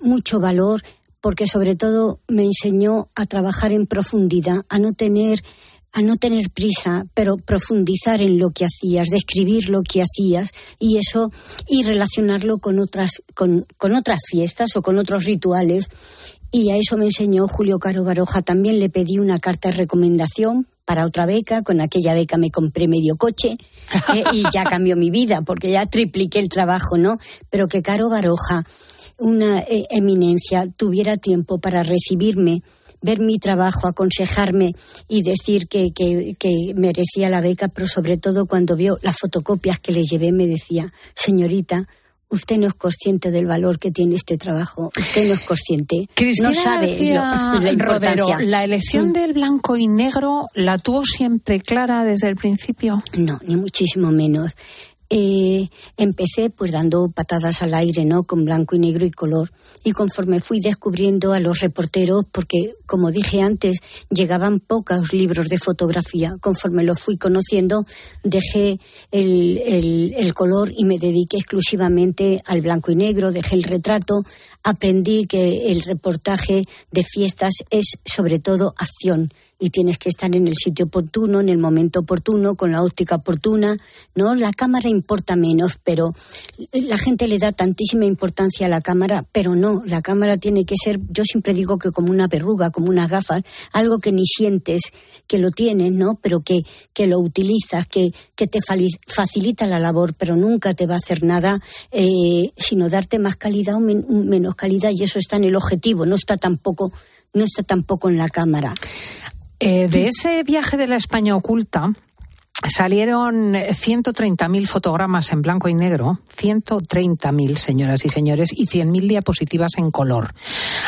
mucho valor, porque sobre todo me enseñó a trabajar en profundidad, a no tener a no tener prisa, pero profundizar en lo que hacías, describir lo que hacías y eso y relacionarlo con otras con, con otras fiestas o con otros rituales y a eso me enseñó Julio Caro Baroja. También le pedí una carta de recomendación para otra beca, con aquella beca me compré medio coche eh, y ya (laughs) cambió mi vida porque ya tripliqué el trabajo, ¿no? Pero que Caro Baroja, una eh, eminencia, tuviera tiempo para recibirme ver mi trabajo, aconsejarme y decir que, que, que merecía la beca, pero sobre todo cuando vio las fotocopias que le llevé me decía, señorita, usted no es consciente del valor que tiene este trabajo, usted no es consciente, Cristina no sabe lo- (laughs) la Rodero, importancia. ¿la elección Mm. del blanco y negro la tuvo siempre clara desde el principio? No, ni muchísimo menos. Eh, empecé pues dando patadas al aire, ¿no? Con blanco y negro y color. Y conforme fui descubriendo a los reporteros, porque como dije antes, llegaban pocos libros de fotografía. Conforme los fui conociendo, dejé el, el- el color y me dediqué exclusivamente al blanco y negro, dejé el retrato. Aprendí que el reportaje de fiestas es sobre todo acción y tienes que estar en el sitio oportuno, en el momento oportuno, con la óptica oportuna, ¿no? La cámara importa menos, pero la gente le da tantísima importancia a la cámara, pero no, la cámara tiene que ser, yo siempre digo que como una verruga, como unas gafas, algo que ni sientes que lo tienes, ¿no? Pero que, que lo utilizas, que, que te facilita la labor, pero nunca te va a hacer nada, eh, sino darte más calidad o men- menos calidad, y eso está en el objetivo, no está tampoco, no está tampoco en la cámara. Eh, de ese viaje de la España oculta salieron 130.000 fotogramas en blanco y negro, 130.000 señoras y señores, y 100.000 diapositivas en color.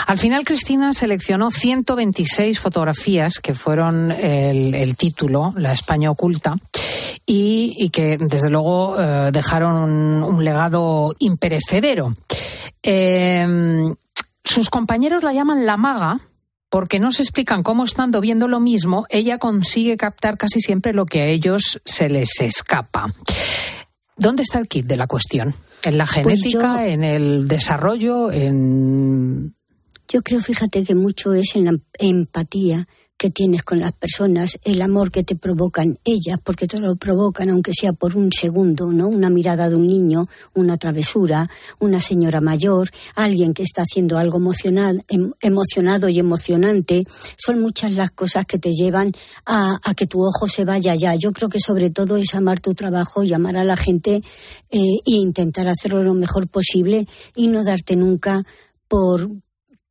Al final Cristina seleccionó 126 fotografías que fueron el, título, La España oculta, y, que desde luego eh, dejaron un, un legado imperecedero. Eh, sus compañeros la llaman la maga porque no se explican cómo estando viendo lo mismo, ella consigue captar casi siempre lo que a ellos se les escapa. ¿Dónde está el kit de la cuestión? ¿En la Pues genética, yo- en el desarrollo, en Yo creo, fíjate, que mucho es en la empatía que tienes con las personas, el amor que te provocan ellas, porque te lo provocan aunque sea por un segundo, ¿no? Una mirada de un niño, una travesura, una señora mayor, alguien que está haciendo algo emocional, em- emocionado y emocionante. Son muchas las cosas que te llevan a, a que tu ojo se vaya allá. Yo creo que sobre todo es amar tu trabajo y amar a la gente eh, e intentar hacerlo lo mejor posible y no darte nunca por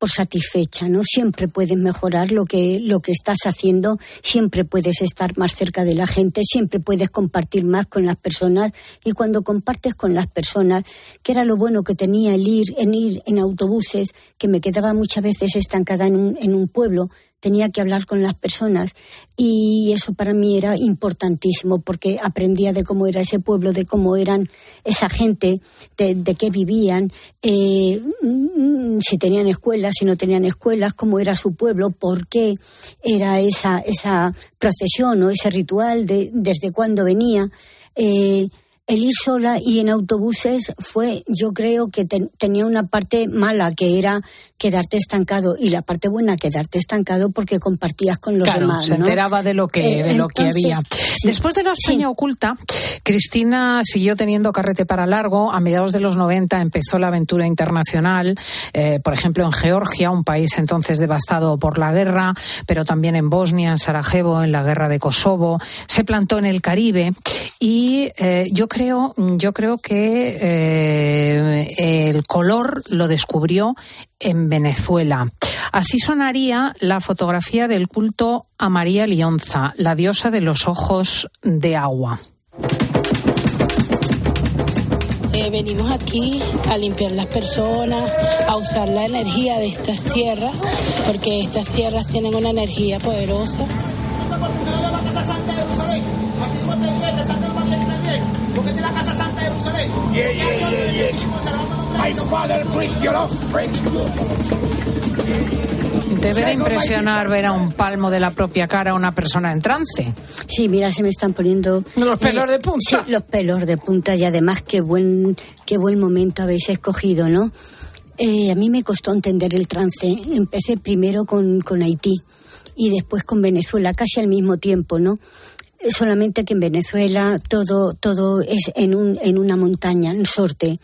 por satisfecha, ¿no? Siempre puedes mejorar lo que, lo que estás haciendo, siempre puedes estar más cerca de la gente, siempre puedes compartir más con las personas y cuando compartes con las personas, que era lo bueno que tenía el ir, en ir en autobuses, que me quedaba muchas veces estancada en un, en un pueblo, tenía que hablar con las personas y eso para mí era importantísimo porque aprendía de cómo era ese pueblo, de cómo eran esa gente, de, qué vivían, eh, mm, si tenían escuelas, si no tenían escuelas, cómo era su pueblo, por qué era esa, esa procesión o ese ritual, de, desde cuándo venía. Eh, el ir sola y en autobuses fue, yo creo que tenía una parte mala, que era quedarte estancado, y la parte buena, quedarte estancado porque compartías con los demás. Se enteraba de lo que, de lo que había. Después de la España oculta, Cristina siguió teniendo carrete para largo. A mediados de los 90 empezó la aventura internacional, eh, por ejemplo en Georgia, un país entonces devastado por la guerra, pero también en Bosnia, en Sarajevo, en la guerra de Kosovo. Se plantó en el Caribe y eh, yo creo, yo creo que eh, el color lo descubrió en Venezuela. Así sonaría la fotografía del culto a María Lionza, la diosa de los ojos de agua. Eh, venimos aquí a limpiar las personas, a usar la energía de estas tierras, porque estas tierras tienen una energía poderosa. Debe de impresionar ver a un palmo de la propia cara a una persona en trance. Sí, mira, se me están poniendo... Los pelos de punta. Sí, los pelos de punta y además qué buen, qué buen momento habéis escogido, ¿no? Eh, a mí me costó entender el trance. Empecé primero con, con Haití y después con Venezuela, casi al mismo tiempo, ¿no? solamente que en Venezuela todo, todo es en, un, en una montaña, en sorte,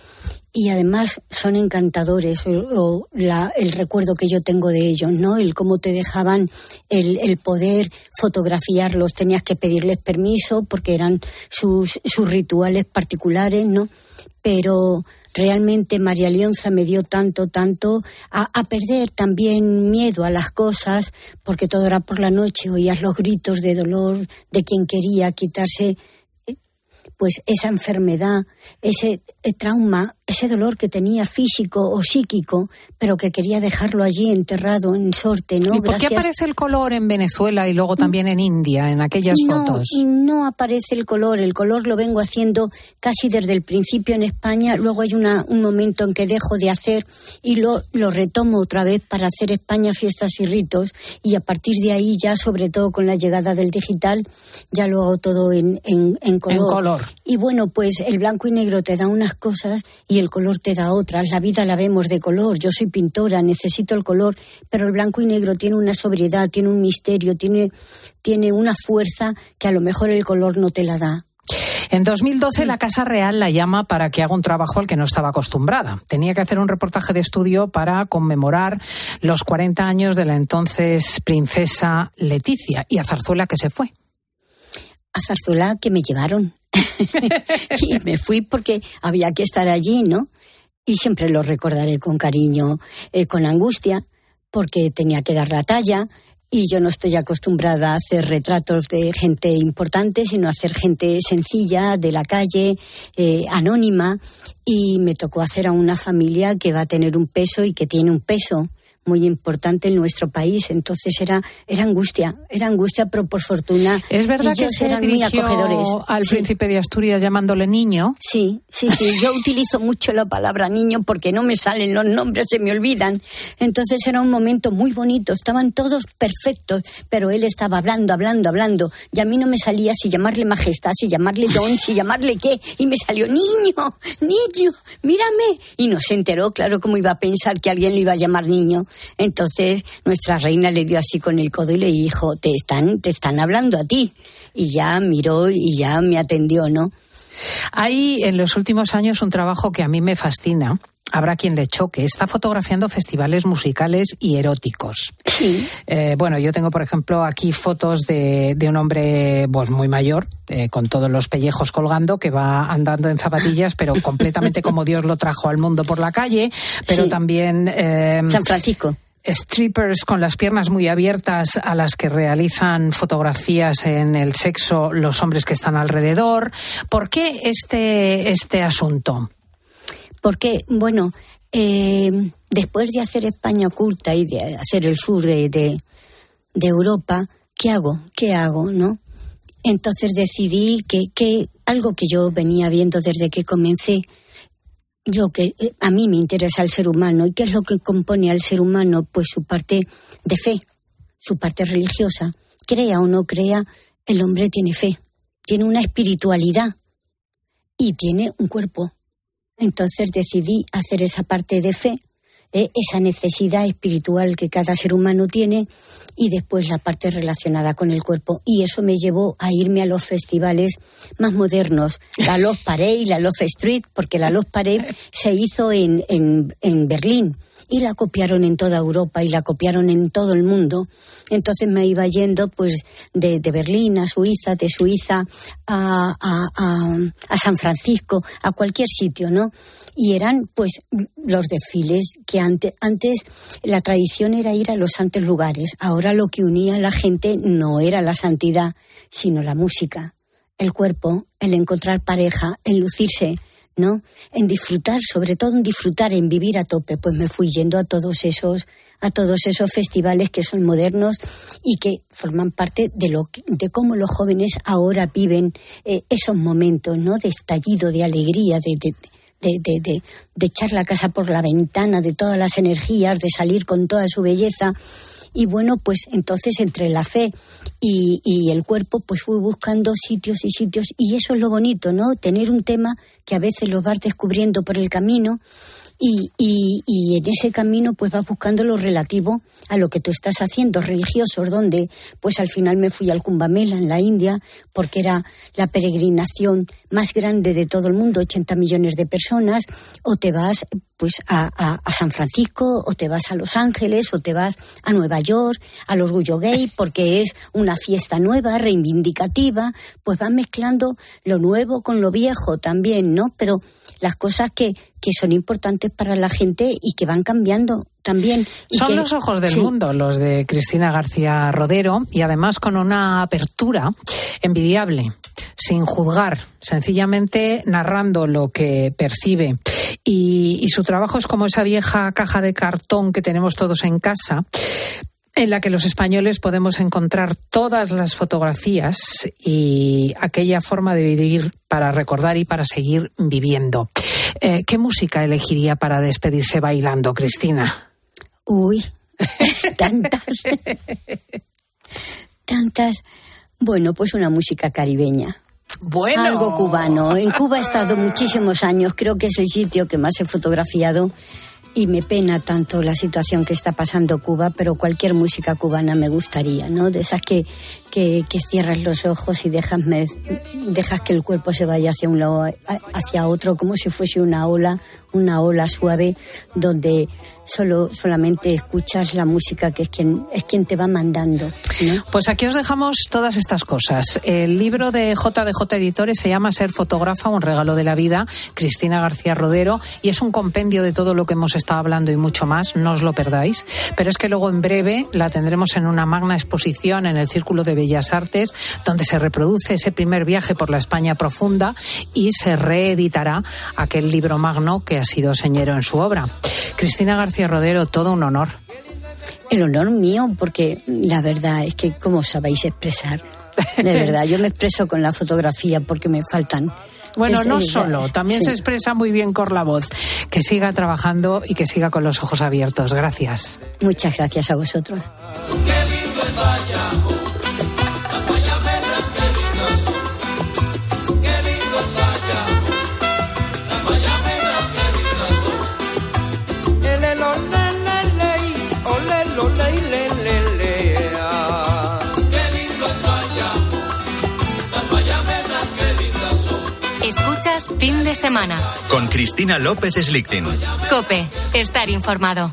y además son encantadores o, el recuerdo que yo tengo de ellos, ¿no? El cómo te dejaban el, el, poder fotografiarlos, tenías que pedirles permiso porque eran sus, sus rituales particulares, ¿no? Pero realmente María Leonza me dio tanto, tanto a, a, perder también miedo a las cosas, porque todo era por la noche, oías los gritos de dolor de quien quería quitarse pues esa enfermedad, ese eh, trauma ese dolor que tenía físico o psíquico, pero que quería dejarlo allí enterrado en sorte, ¿no? ¿Y por qué aparece el color en Venezuela y luego también en India, en aquellas fotos? No aparece el color, el color lo vengo haciendo casi desde el principio en España, luego hay una, un momento en que dejo de hacer y lo, lo retomo otra vez para hacer España fiestas y ritos y a partir de ahí ya, sobre todo con la llegada del digital, ya lo hago todo en, en, en color. En color. Y bueno, pues el blanco y negro te da unas cosas y el color te da otras. La vida la vemos de color. Yo soy pintora, necesito el color, pero el blanco y negro tiene una sobriedad, tiene un misterio, tiene, tiene una fuerza que a lo mejor el color no te la da. En 2012 la Casa Real la llama para que haga un trabajo al que no estaba acostumbrada. Tenía que hacer un reportaje de estudio para conmemorar los 40 años de la entonces princesa Leticia y a Zarzuela que se fue. A Zarzuela que me llevaron. (laughs) y me fui porque había que estar allí, ¿no? Y siempre lo recordaré con cariño, eh, con angustia, porque tenía que dar la talla y yo no estoy acostumbrada a hacer retratos de gente importante, sino a hacer gente sencilla, de la calle, eh, anónima, y me tocó hacer a una familia que va a tener un peso y que tiene un peso muy importante en nuestro país. Entonces era, era angustia, era angustia, pero por fortuna. Es verdad que se eran muy acogedores. Al príncipe de Asturias llamándole niño. Sí, sí, sí. Yo (laughs) utilizo mucho la palabra niño porque no me salen los nombres, se me olvidan. Entonces era un momento muy bonito. Estaban todos perfectos, pero él estaba hablando, hablando, hablando. Y a mí no me salía si llamarle majestad, si llamarle don, si llamarle qué. Y me salió niño, niño, mírame. Y no se enteró, claro, cómo iba a pensar que alguien le iba a llamar niño. Entonces nuestra reina le dio así con el codo y le dijo, te están, te están hablando a ti. Y ya miró y ya me atendió, ¿no? Hay en los últimos años un trabajo que a mí me fascina. Habrá quien le choque. Está fotografiando festivales musicales y eróticos. Sí. Eh, bueno, yo tengo, por ejemplo, aquí fotos de, un hombre pues, muy mayor, eh, con todos los pellejos colgando, que va andando en zapatillas, pero (laughs) completamente como Dios lo trajo al mundo por la calle. Pero también. Eh, San Francisco. strippers con las piernas muy abiertas a las que realizan fotografías en el sexo los hombres que están alrededor. ¿Por qué este, este asunto? Porque, bueno, eh, después de hacer España oculta y de hacer el sur de, de, de Europa, ¿qué hago? ¿Qué hago? ¿No? Entonces decidí que, que algo que yo venía viendo desde que comencé, yo que eh, a mí me interesa el ser humano y qué es lo que compone al ser humano, pues su parte de fe, su parte religiosa. Crea o no crea, el hombre tiene fe, tiene una espiritualidad y tiene un cuerpo. Entonces decidí hacer esa parte de fe eh, esa necesidad espiritual que cada ser humano tiene y después la parte relacionada con el cuerpo. Y eso me llevó a irme a los festivales más modernos, la Love Parade, la Love Street, porque la Love Parade se hizo en, en, en Berlín y la copiaron en toda Europa y la copiaron en todo el mundo. Entonces me iba yendo pues de, Berlín a Suiza, de Suiza a, a, a, a, San Francisco, a cualquier sitio, ¿no? Y eran pues los desfiles que antes, antes la tradición era ir a los santos lugares. Ahora lo que unía a la gente no era la santidad, sino la música, el cuerpo, el encontrar pareja, el lucirse ¿no? En disfrutar, sobre todo en disfrutar, en vivir a tope. Pues me fui yendo a todos esos, a todos esos festivales que son modernos y que forman parte de lo de cómo los jóvenes ahora viven eh, esos momentos, ¿no? De estallido, de alegría, de, de de, de, de, de, echar la casa por la ventana, de todas las energías, de salir con toda su belleza. Y bueno, pues entonces entre la fe y, el cuerpo, pues fui buscando sitios y sitios. Y eso es lo bonito, ¿no? Tener un tema que a veces lo vas descubriendo por el camino y, en ese camino pues vas buscando lo relativo a lo que tú estás haciendo, religiosos, donde pues al final me fui al Kumbamela en la India, porque era la peregrinación más grande de todo el mundo, 80 millones de personas, o te vas pues a, a, a San Francisco, o te vas a Los Ángeles, o te vas a Nueva York, al Orgullo Gay, porque es una fiesta nueva, reivindicativa, pues vas mezclando lo nuevo con lo viejo también, ¿no? Pero las cosas que, que son importantes para la gente y que van cambiando también. Y Son que, los ojos del sí. mundo, los de Cristina García Rodero, y además con una apertura envidiable, sin juzgar, sencillamente narrando lo que percibe. Y, su trabajo es como esa vieja caja de cartón que tenemos todos en casa, en la que los españoles podemos encontrar todas las fotografías y aquella forma de vivir para recordar y para seguir viviendo. Eh, ¿Qué música elegiría para despedirse bailando, Cristina? Uy, (laughs) tantas. tantas. Bueno, pues una música caribeña. Bueno. Algo cubano. (laughs) En Cuba he estado muchísimos años, creo que es el sitio que más he fotografiado y me pena tanto la situación que está pasando Cuba, pero cualquier música cubana me gustaría, ¿no? De esas que, que, que cierras los ojos y dejas, dejas que el cuerpo se vaya hacia un lado, hacia otro, como si fuese una ola, una ola suave, donde solo solamente escuchas la música que es quien es quien te va mandando. ¿no? Pues aquí os dejamos todas estas cosas. El libro de JDJ Editores se llama Ser fotógrafa, un regalo de la vida, Cristina García Rodero, y es un compendio de todo lo que hemos estado hablando y mucho más, no os lo perdáis. Pero es que luego en breve la tendremos en una magna exposición en el Círculo de Bellas Artes, donde se reproduce ese primer viaje por la España profunda y se reeditará aquel libro magno que ha sido señero en su obra. Cristina García Rodero, todo un honor. El honor mío, porque la verdad es que, ¿cómo sabéis expresar? De verdad, yo me expreso con la fotografía porque me faltan. Bueno, Es- no es- solo, también sí. se expresa muy bien con la voz. Que siga trabajando y que siga con los ojos abiertos. Gracias. Muchas gracias a vosotros. Fin de semana. Con Cristina López Slichting. Cope, estar informado.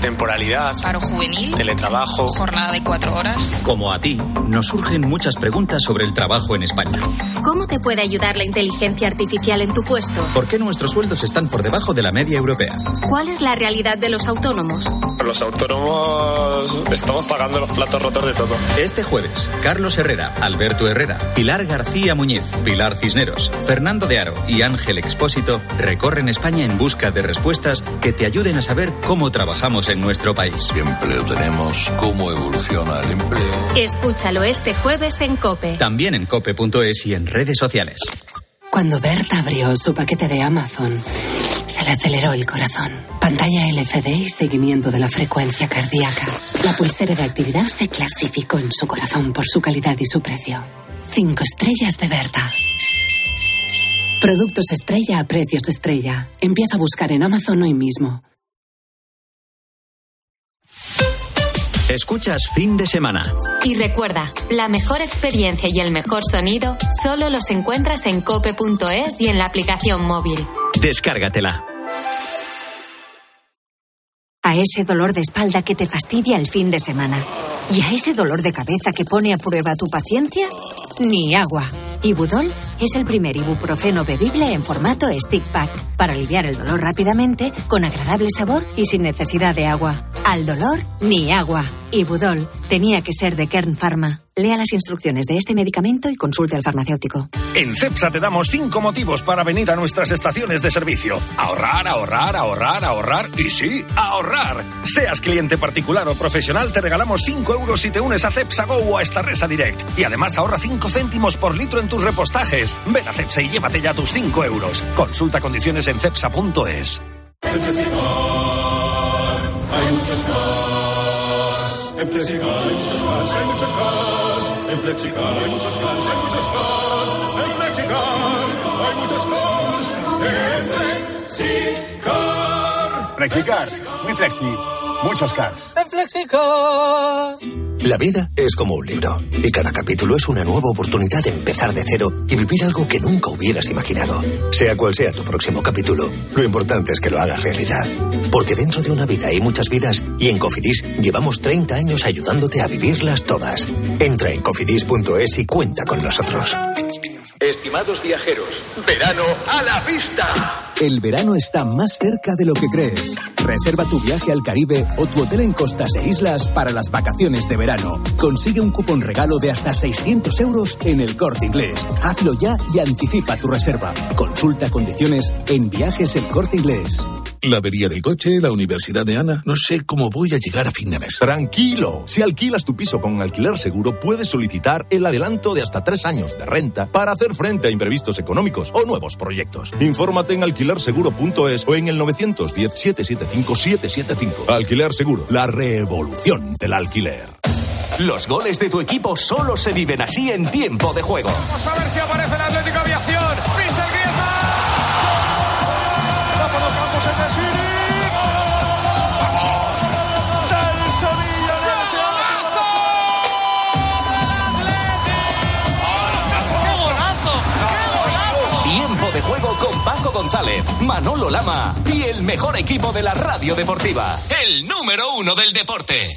Temporalidad, Paro juvenil, teletrabajo. jornada de cuatro horas. Como a ti, nos surgen muchas preguntas sobre el trabajo en España. ¿Cómo te puede ayudar la inteligencia artificial en tu puesto? ¿Por qué nuestros sueldos están por debajo de la media europea? ¿Cuál es la realidad de los autónomos? Los autónomos estamos pagando los platos rotos de todo. Este jueves, Carlos Herrera, Alberto Herrera, Pilar García Muñiz, Pilar Cisneros, Fernando de Aro y Ángel Expósito recorren España en busca de respuestas que te ayuden a saber cómo trabajamos en nuestro país. ¿Qué empleo tenemos? ¿Cómo evoluciona el empleo? Escúchalo este jueves en Cope. También en cope.es y en redes sociales. Cuando Berta abrió su paquete de Amazon, se le aceleró el corazón. Pantalla LCD y seguimiento de la frecuencia cardíaca. La pulsera de actividad se clasificó en su corazón por su calidad y su precio. Cinco estrellas de Berta. Productos estrella a precios estrella. Empieza a buscar en Amazon hoy mismo. Escuchas fin de semana. Y recuerda, la mejor experiencia y el mejor sonido solo los encuentras en cope.es y en la aplicación móvil. Descárgatela. A ese dolor de espalda que te fastidia el fin de semana. Y a ese dolor de cabeza que pone a prueba tu paciencia, ni agua. Ibudol es el primer ibuprofeno bebible en formato stick pack para aliviar el dolor rápidamente, con agradable sabor y sin necesidad de agua. Al dolor, ni agua. Ibudol tenía que ser de Kern Pharma. Lea las instrucciones de este medicamento y consulte al farmacéutico. En CEPSA te damos cinco motivos para venir a nuestras estaciones de servicio. Ahorrar, ahorrar, ahorrar, ahorrar y sí, ahorrar. Seas cliente particular o profesional, te regalamos 5 euros si te unes a CEPSA Go o a esta Resa Direct. Y además ahorra 5 céntimos por litro en tus repostajes. Ven a CEPSA y llévate ya tus 5 euros. Consulta condiciones en cepsa.es. En Flexicar hay muchos cars. En Flexicar hay muchos cars, hay muchos cars. En Flexicar hay muchos cars, hay muchos cars. En Flexicar hay muchos cars. En Flexicar. Flexicar, muy flexi, muchos cars. En Flexicar. La vida es como un libro y cada capítulo es una nueva oportunidad de empezar de cero y vivir algo que nunca hubieras imaginado. Sea cual sea tu próximo capítulo, lo importante es que lo hagas realidad. Porque dentro de una vida hay muchas vidas y en Cofidis llevamos 30 años ayudándote a vivirlas todas. Entra en cofidis.es y cuenta con nosotros. Estimados viajeros, verano a la vista. El verano está más cerca de lo que crees. Reserva tu viaje al Caribe o tu hotel en costas e islas para las vacaciones de verano. Consigue un cupón regalo de hasta 600 euros en el corte inglés. Hazlo ya y anticipa tu reserva. Consulta condiciones en viajes el corte inglés. La avería del coche, la universidad de Ana. No sé cómo voy a llegar a fin de mes. Tranquilo. Si alquilas tu piso con alquiler seguro, puedes solicitar el adelanto de hasta tres años de renta para hacer frente a imprevistos económicos o nuevos proyectos. Infórmate en alquilerseguro.es o en el 910-775-775. Alquiler Seguro, la revolución del alquiler. Los goles de tu equipo solo se viven así en tiempo de juego. Vamos a ver si aparece el Atlético Aviación. Paco González, Manolo Lama y el mejor equipo de la radio deportiva. El número uno del deporte.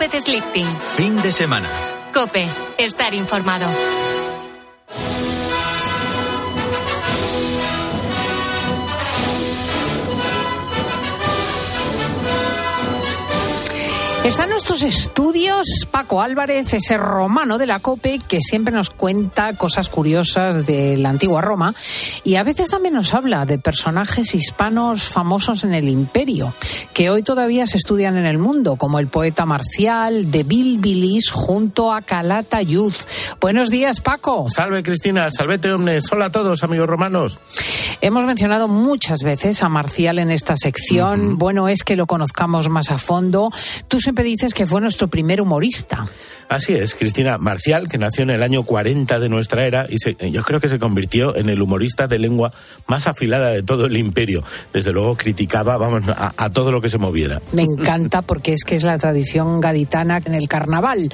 López Slichting. Fin de semana. Cope, estar informado. Está en nuestros estudios Paco Álvarez, ese romano de la COPE que siempre nos cuenta cosas curiosas de la antigua Roma y a veces también nos habla de personajes hispanos famosos en el imperio que hoy todavía se estudian en el mundo, como el poeta marcial de Bilbilis junto a Calatayud. Buenos días, Paco. Salve, Cristina. Salvete, omnes. Hola a todos, amigos romanos. Hemos mencionado muchas veces a Marcial en esta sección. Bueno es que lo conozcamos más a fondo. Tú siempre dices que fue nuestro primer humorista. Así es, Cristina Marcial, que nació en el año 40 de nuestra era y yo creo que se convirtió en el humorista de lengua más afilada de todo el imperio. Desde luego criticaba, vamos, a, todo lo que se moviera. Me encanta porque es que es la tradición gaditana en el carnaval.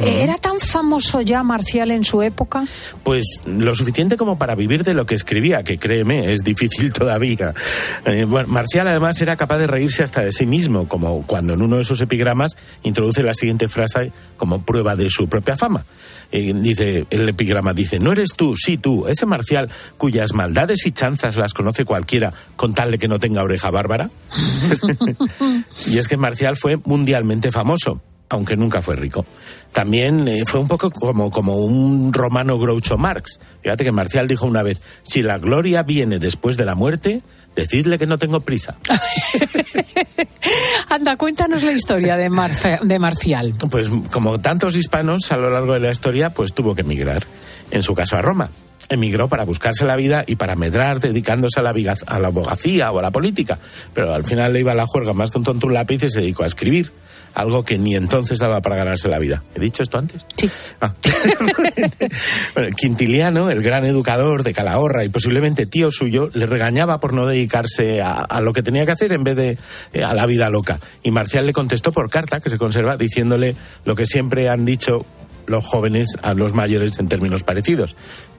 Eh, ¿Era tan famoso ya Marcial en su época? Pues lo suficiente como para vivir de lo que escribía, que créeme, es difícil (laughs) todavía. Eh, Marcial además era capaz de reírse hasta de sí mismo, como cuando en uno de sus epigramas introduce la siguiente frase como prueba de su propia fama. Dice el epigrama dice no eres tú sí tú ese marcial cuyas maldades y chanzas las conoce cualquiera con tal de que no tenga oreja bárbara (laughs) y es que marcial fue mundialmente famoso aunque nunca fue rico también eh, fue un poco como, como un romano Groucho Marx. Fíjate que Marcial dijo una vez, si la gloria viene después de la muerte, decidle que no tengo prisa. (laughs) Anda, cuéntanos la historia de, de Marcial. Pues como tantos hispanos a lo largo de la historia, pues tuvo que emigrar. En su caso a Roma. Emigró para buscarse la vida y para medrar dedicándose a la, a la abogacía o a la política. Pero al final le iba a la juerga más tonto un lápiz y se dedicó a escribir algo que ni entonces daba para ganarse la vida. ¿He dicho esto antes? Sí. Ah. (laughs) Quintiliano, el gran educador de Calahorra y posiblemente tío suyo, le regañaba por no dedicarse a, lo que tenía que hacer en vez de eh, a la vida loca. Y Marcial le contestó por carta, que se conserva, diciéndole lo que siempre han dicho los jóvenes a los mayores en términos parecidos,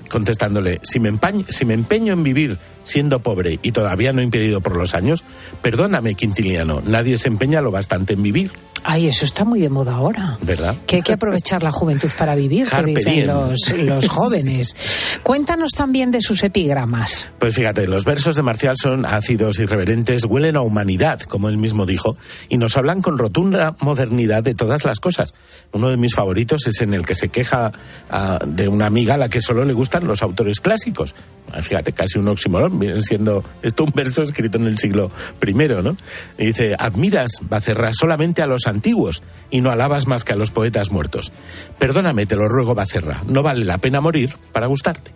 contestándole, si me, si me empeño en vivir siendo pobre y todavía no impedido por los años, perdóname, Quintiliano, nadie se empeña lo bastante en vivir. Ay, eso está muy de moda ahora. ¿Verdad? Que hay que aprovechar la juventud para vivir, que dicen los, los, (laughs) jóvenes. Cuéntanos también de sus epigramas. Pues fíjate, los versos de Marcial son ácidos, irreverentes, huelen a humanidad, como él mismo dijo, y nos hablan con rotunda modernidad de todas las cosas. Uno de mis favoritos es en el que se queja ah, de una amiga a la que solo le los autores clásicos. Fíjate, casi un oxímoron, viene siendo esto un verso escrito en el siglo I, ¿no? Dice, admiras, Bacerra, solamente a los antiguos y no alabas más que a los poetas muertos. Perdóname, te lo ruego, Bacerra, no vale la pena morir para gustarte.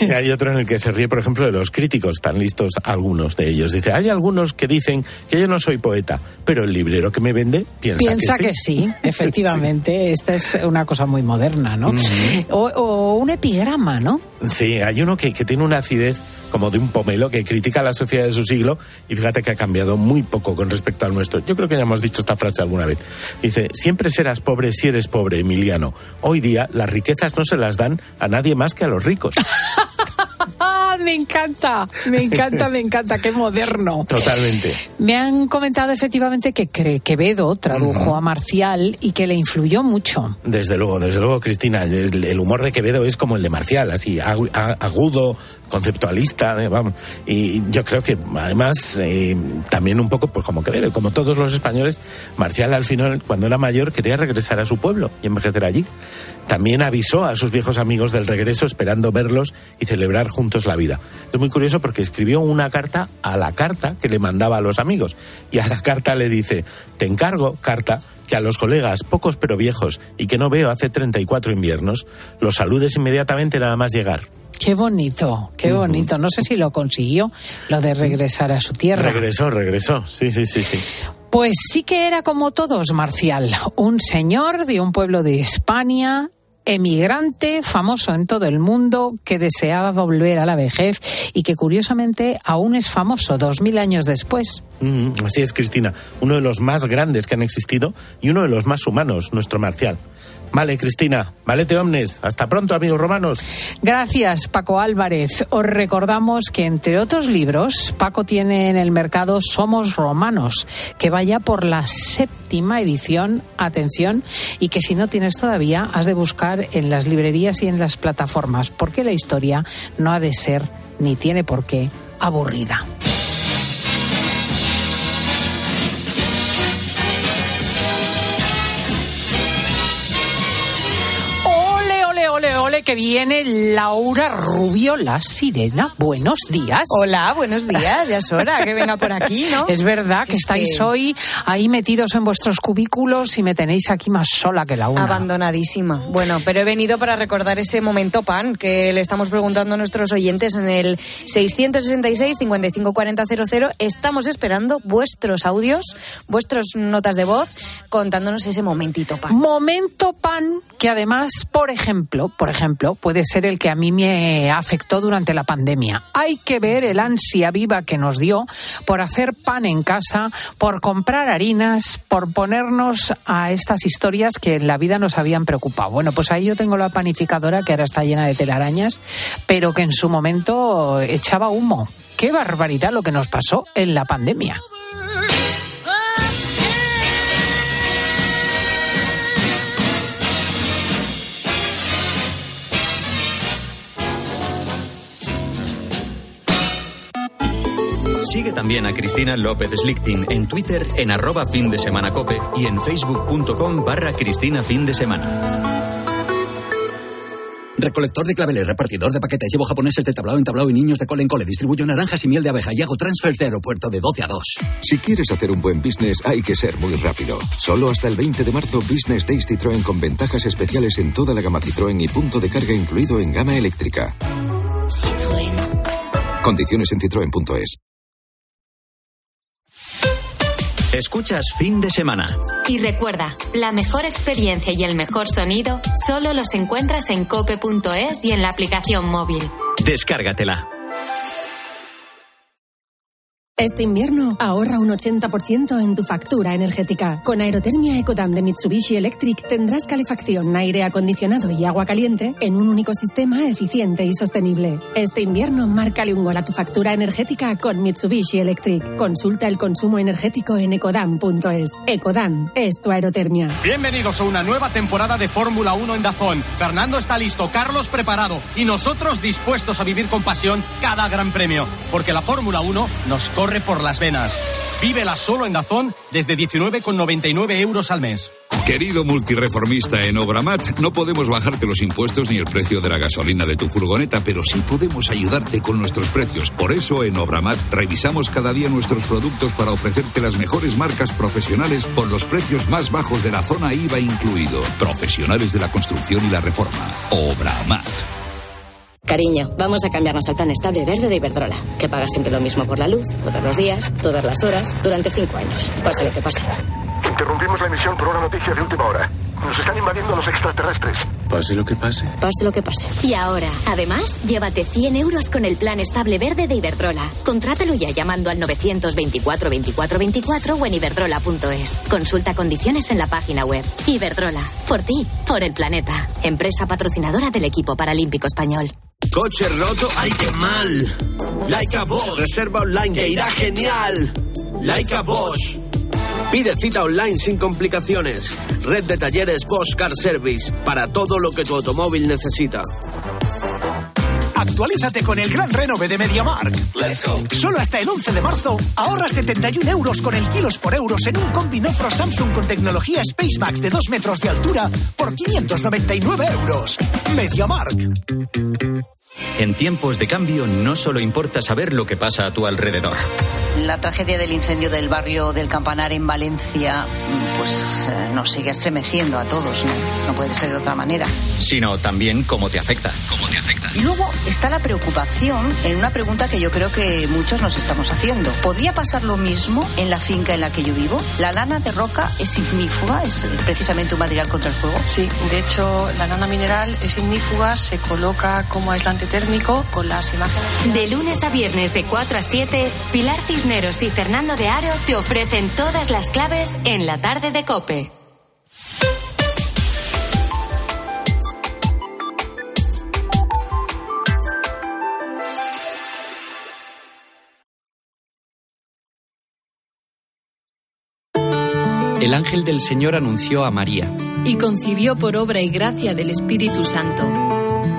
Y hay otro en el que se ríe, por ejemplo, de los críticos, tan listos algunos de ellos. Dice, hay algunos que dicen que yo no soy poeta, pero el librero que me vende piensa, piensa que, sí. efectivamente. (laughs) Esta es una cosa muy moderna, ¿no? o, un epigrama, ¿no? Sí, hay uno que, que tiene una acidez como de un pomelo que critica a la sociedad de su siglo y fíjate que ha cambiado muy poco con respecto al nuestro. Yo creo que ya hemos dicho esta frase alguna vez. Dice, siempre serás pobre si eres pobre, Emiliano. Hoy día las riquezas no se las dan a nadie más que a los ricos. (laughs) me encanta, me encanta, me encanta, qué moderno. Totalmente. Me han comentado efectivamente que Quevedo tradujo a Marcial y que le influyó mucho. Desde luego, desde luego, Cristina, el humor de Quevedo es como el de Marcial, así agudo, conceptualista, eh. Y yo creo que además eh, también un poco, pues como Quevedo, como todos los españoles, Marcial al final, cuando era mayor, quería regresar a su pueblo y envejecer allí. También avisó a sus viejos amigos del regreso esperando verlos y celebrar juntos la vida. Es muy curioso porque escribió una carta a la carta que le mandaba a los amigos. Y a la carta le dice, te encargo, carta, que a los colegas, pocos pero viejos, y que no veo hace 34 inviernos, los saludes inmediatamente nada más llegar. Qué bonito, qué bonito. No sé si lo consiguió, lo de regresar a su tierra. Regresó, regresó. Sí, sí, sí, sí. Pues sí que era como todos, Marcial. Un señor de un pueblo de España, emigrante, famoso en todo el mundo, que deseaba volver a la vejez y que curiosamente aún es famoso dos mil años después. así es, Cristina. Uno de los más grandes que han existido y uno de los más humanos, nuestro Marcial. Vale, Cristina. Valete omnes. Hasta pronto, amigos romanos. Gracias, Paco Álvarez. Os recordamos que, entre otros libros, Paco tiene en el mercado Somos Romanos, que vaya por la séptima edición, atención, y que si no tienes todavía, has de buscar en las librerías y en las plataformas, porque la historia no ha de ser, ni tiene por qué, aburrida. Que viene Laura Rubio, la sirena. Buenos días. Hola, buenos días. Ya es hora que venga por aquí, ¿no? (laughs) Es verdad que Es estáis hoy ahí metidos en vuestros cubículos y me tenéis aquí más sola que la una. Abandonadísima. Bueno, pero he venido para recordar ese momento pan que le estamos preguntando a nuestros oyentes en el 666 55 40 00. Estamos esperando vuestros audios, vuestras notas de voz contándonos ese momentito pan. Momento pan que además, por ejemplo, por ejemplo, puede ser el que a mí me afectó durante la pandemia. Hay que ver el ansia viva que nos dio por hacer pan en casa, por comprar harinas, por ponernos a estas historias que en la vida nos habían preocupado. Bueno, pues ahí yo tengo la panificadora que ahora está llena de telarañas, pero que en su momento echaba humo. Qué barbaridad lo que nos pasó en la pandemia. Sigue también a Cristina López Slichting en Twitter en arroba fin de semana cope y en facebook.com barra Cristina fin de semana. Recolector de claveles, repartidor de paquetes, llevo japoneses de tablao en tablao y niños de cole en cole, distribuyo naranjas y miel de abeja y hago transfer de aeropuerto de 12 a 2. Si quieres hacer un buen business hay que ser muy rápido. Solo hasta el 20 de marzo Business Days Citroën con ventajas especiales en toda la gama Citroën y punto de carga incluido en gama eléctrica. Condiciones en citroen.es. Escuchas fin de semana. Y recuerda, la mejor experiencia y el mejor sonido solo los encuentras en cope.es y en la aplicación móvil. Descárgatela. Este invierno ahorra un 80% en tu factura energética. Con Aerotermia Ecodam de Mitsubishi Electric tendrás calefacción, aire acondicionado y agua caliente en un único sistema eficiente y sostenible. Este invierno márcale un gol a tu factura energética con Mitsubishi Electric. Consulta el consumo energético en ecodam.es. Ecodam es tu aerotermia. Bienvenidos a una nueva temporada de Fórmula 1 en Dazón. Fernando está listo, Carlos preparado y nosotros dispuestos a vivir con pasión cada gran premio, porque la Fórmula 1 nos corre por las venas. Vívela solo en Dazón desde 19,99 euros al mes. Querido multireformista en Obramat, no podemos bajarte los impuestos ni el precio de la gasolina de tu furgoneta, pero sí podemos ayudarte con nuestros precios. Por eso en Obramat revisamos cada día nuestros productos para ofrecerte las mejores marcas profesionales por los precios más bajos de la zona IVA incluido. Profesionales de la construcción y la reforma. Obramat. Cariño, vamos a cambiarnos al plan estable verde de Iberdrola, que paga siempre lo mismo por la luz, todos los días, todas las horas, durante cinco años, pase lo que pase. Interrumpimos la emisión por una noticia de última hora. Nos están invadiendo los extraterrestres. Pase lo que pase. Pase lo que pase. Y ahora, además, llévate 100 euros con el plan estable verde de Iberdrola. Contrátalo ya llamando al 924 24 24 o en iberdrola.es. Consulta condiciones en la página web. Iberdrola, por ti, por el planeta. Empresa patrocinadora del equipo paralímpico español. Coche roto, ay qué mal. Laika Bosch, reserva online que irá genial. Laika Bosch. Pide cita online sin complicaciones. Red de talleres Bosch Car Service para todo lo que tu automóvil necesita. Actualízate con el gran renove de MediaMark. Solo hasta el 11 de marzo ahorra 71 euros con el kilos por euros en un combinofro Samsung con tecnología SpaceMax de 2 metros de altura por 599 euros. MediaMark. En tiempos de cambio no solo importa saber lo que pasa a tu alrededor. La tragedia del incendio del barrio del Campanar en Valencia, pues eh, nos sigue estremeciendo a todos, ¿no? No puede ser de otra manera. sino también cómo te afecta. Cómo te afecta. Y luego está la preocupación en una pregunta que yo creo que muchos nos estamos haciendo. ¿Podría pasar lo mismo en la finca en la que yo vivo? ¿La lana de roca es ignífuga? ¿Es precisamente un material contra el fuego? Sí, de hecho, la lana mineral es ignífuga, se coloca como aislante térmico con las imágenes. De lunes a viernes de 4 a 7, Pilar Cisneros y Fernando de Aro te ofrecen todas las claves en la tarde de Cope. El ángel del Señor anunció a María, y concibió por obra y gracia del Espíritu Santo.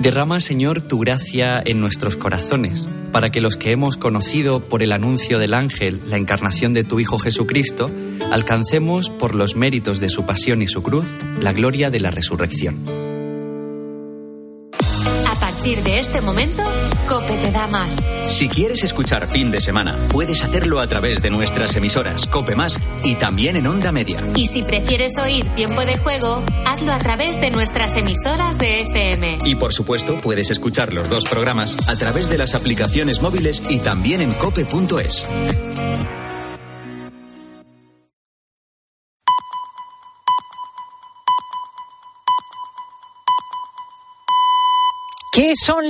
Derrama, Señor, tu gracia en nuestros corazones, para que los que hemos conocido por el anuncio del ángel la encarnación de tu Hijo Jesucristo, alcancemos por los méritos de su pasión y su cruz la gloria de la resurrección. A partir de este momento, Cope te da más. Si quieres escuchar fin de semana, puedes hacerlo a través de nuestras emisoras Cope Más y también en Onda Media. Y si prefieres oír tiempo de juego, hazlo a través de nuestras emisoras de FM. Y por supuesto, puedes escuchar los dos programas a través de las aplicaciones móviles y también en cope.es. ¿Qué son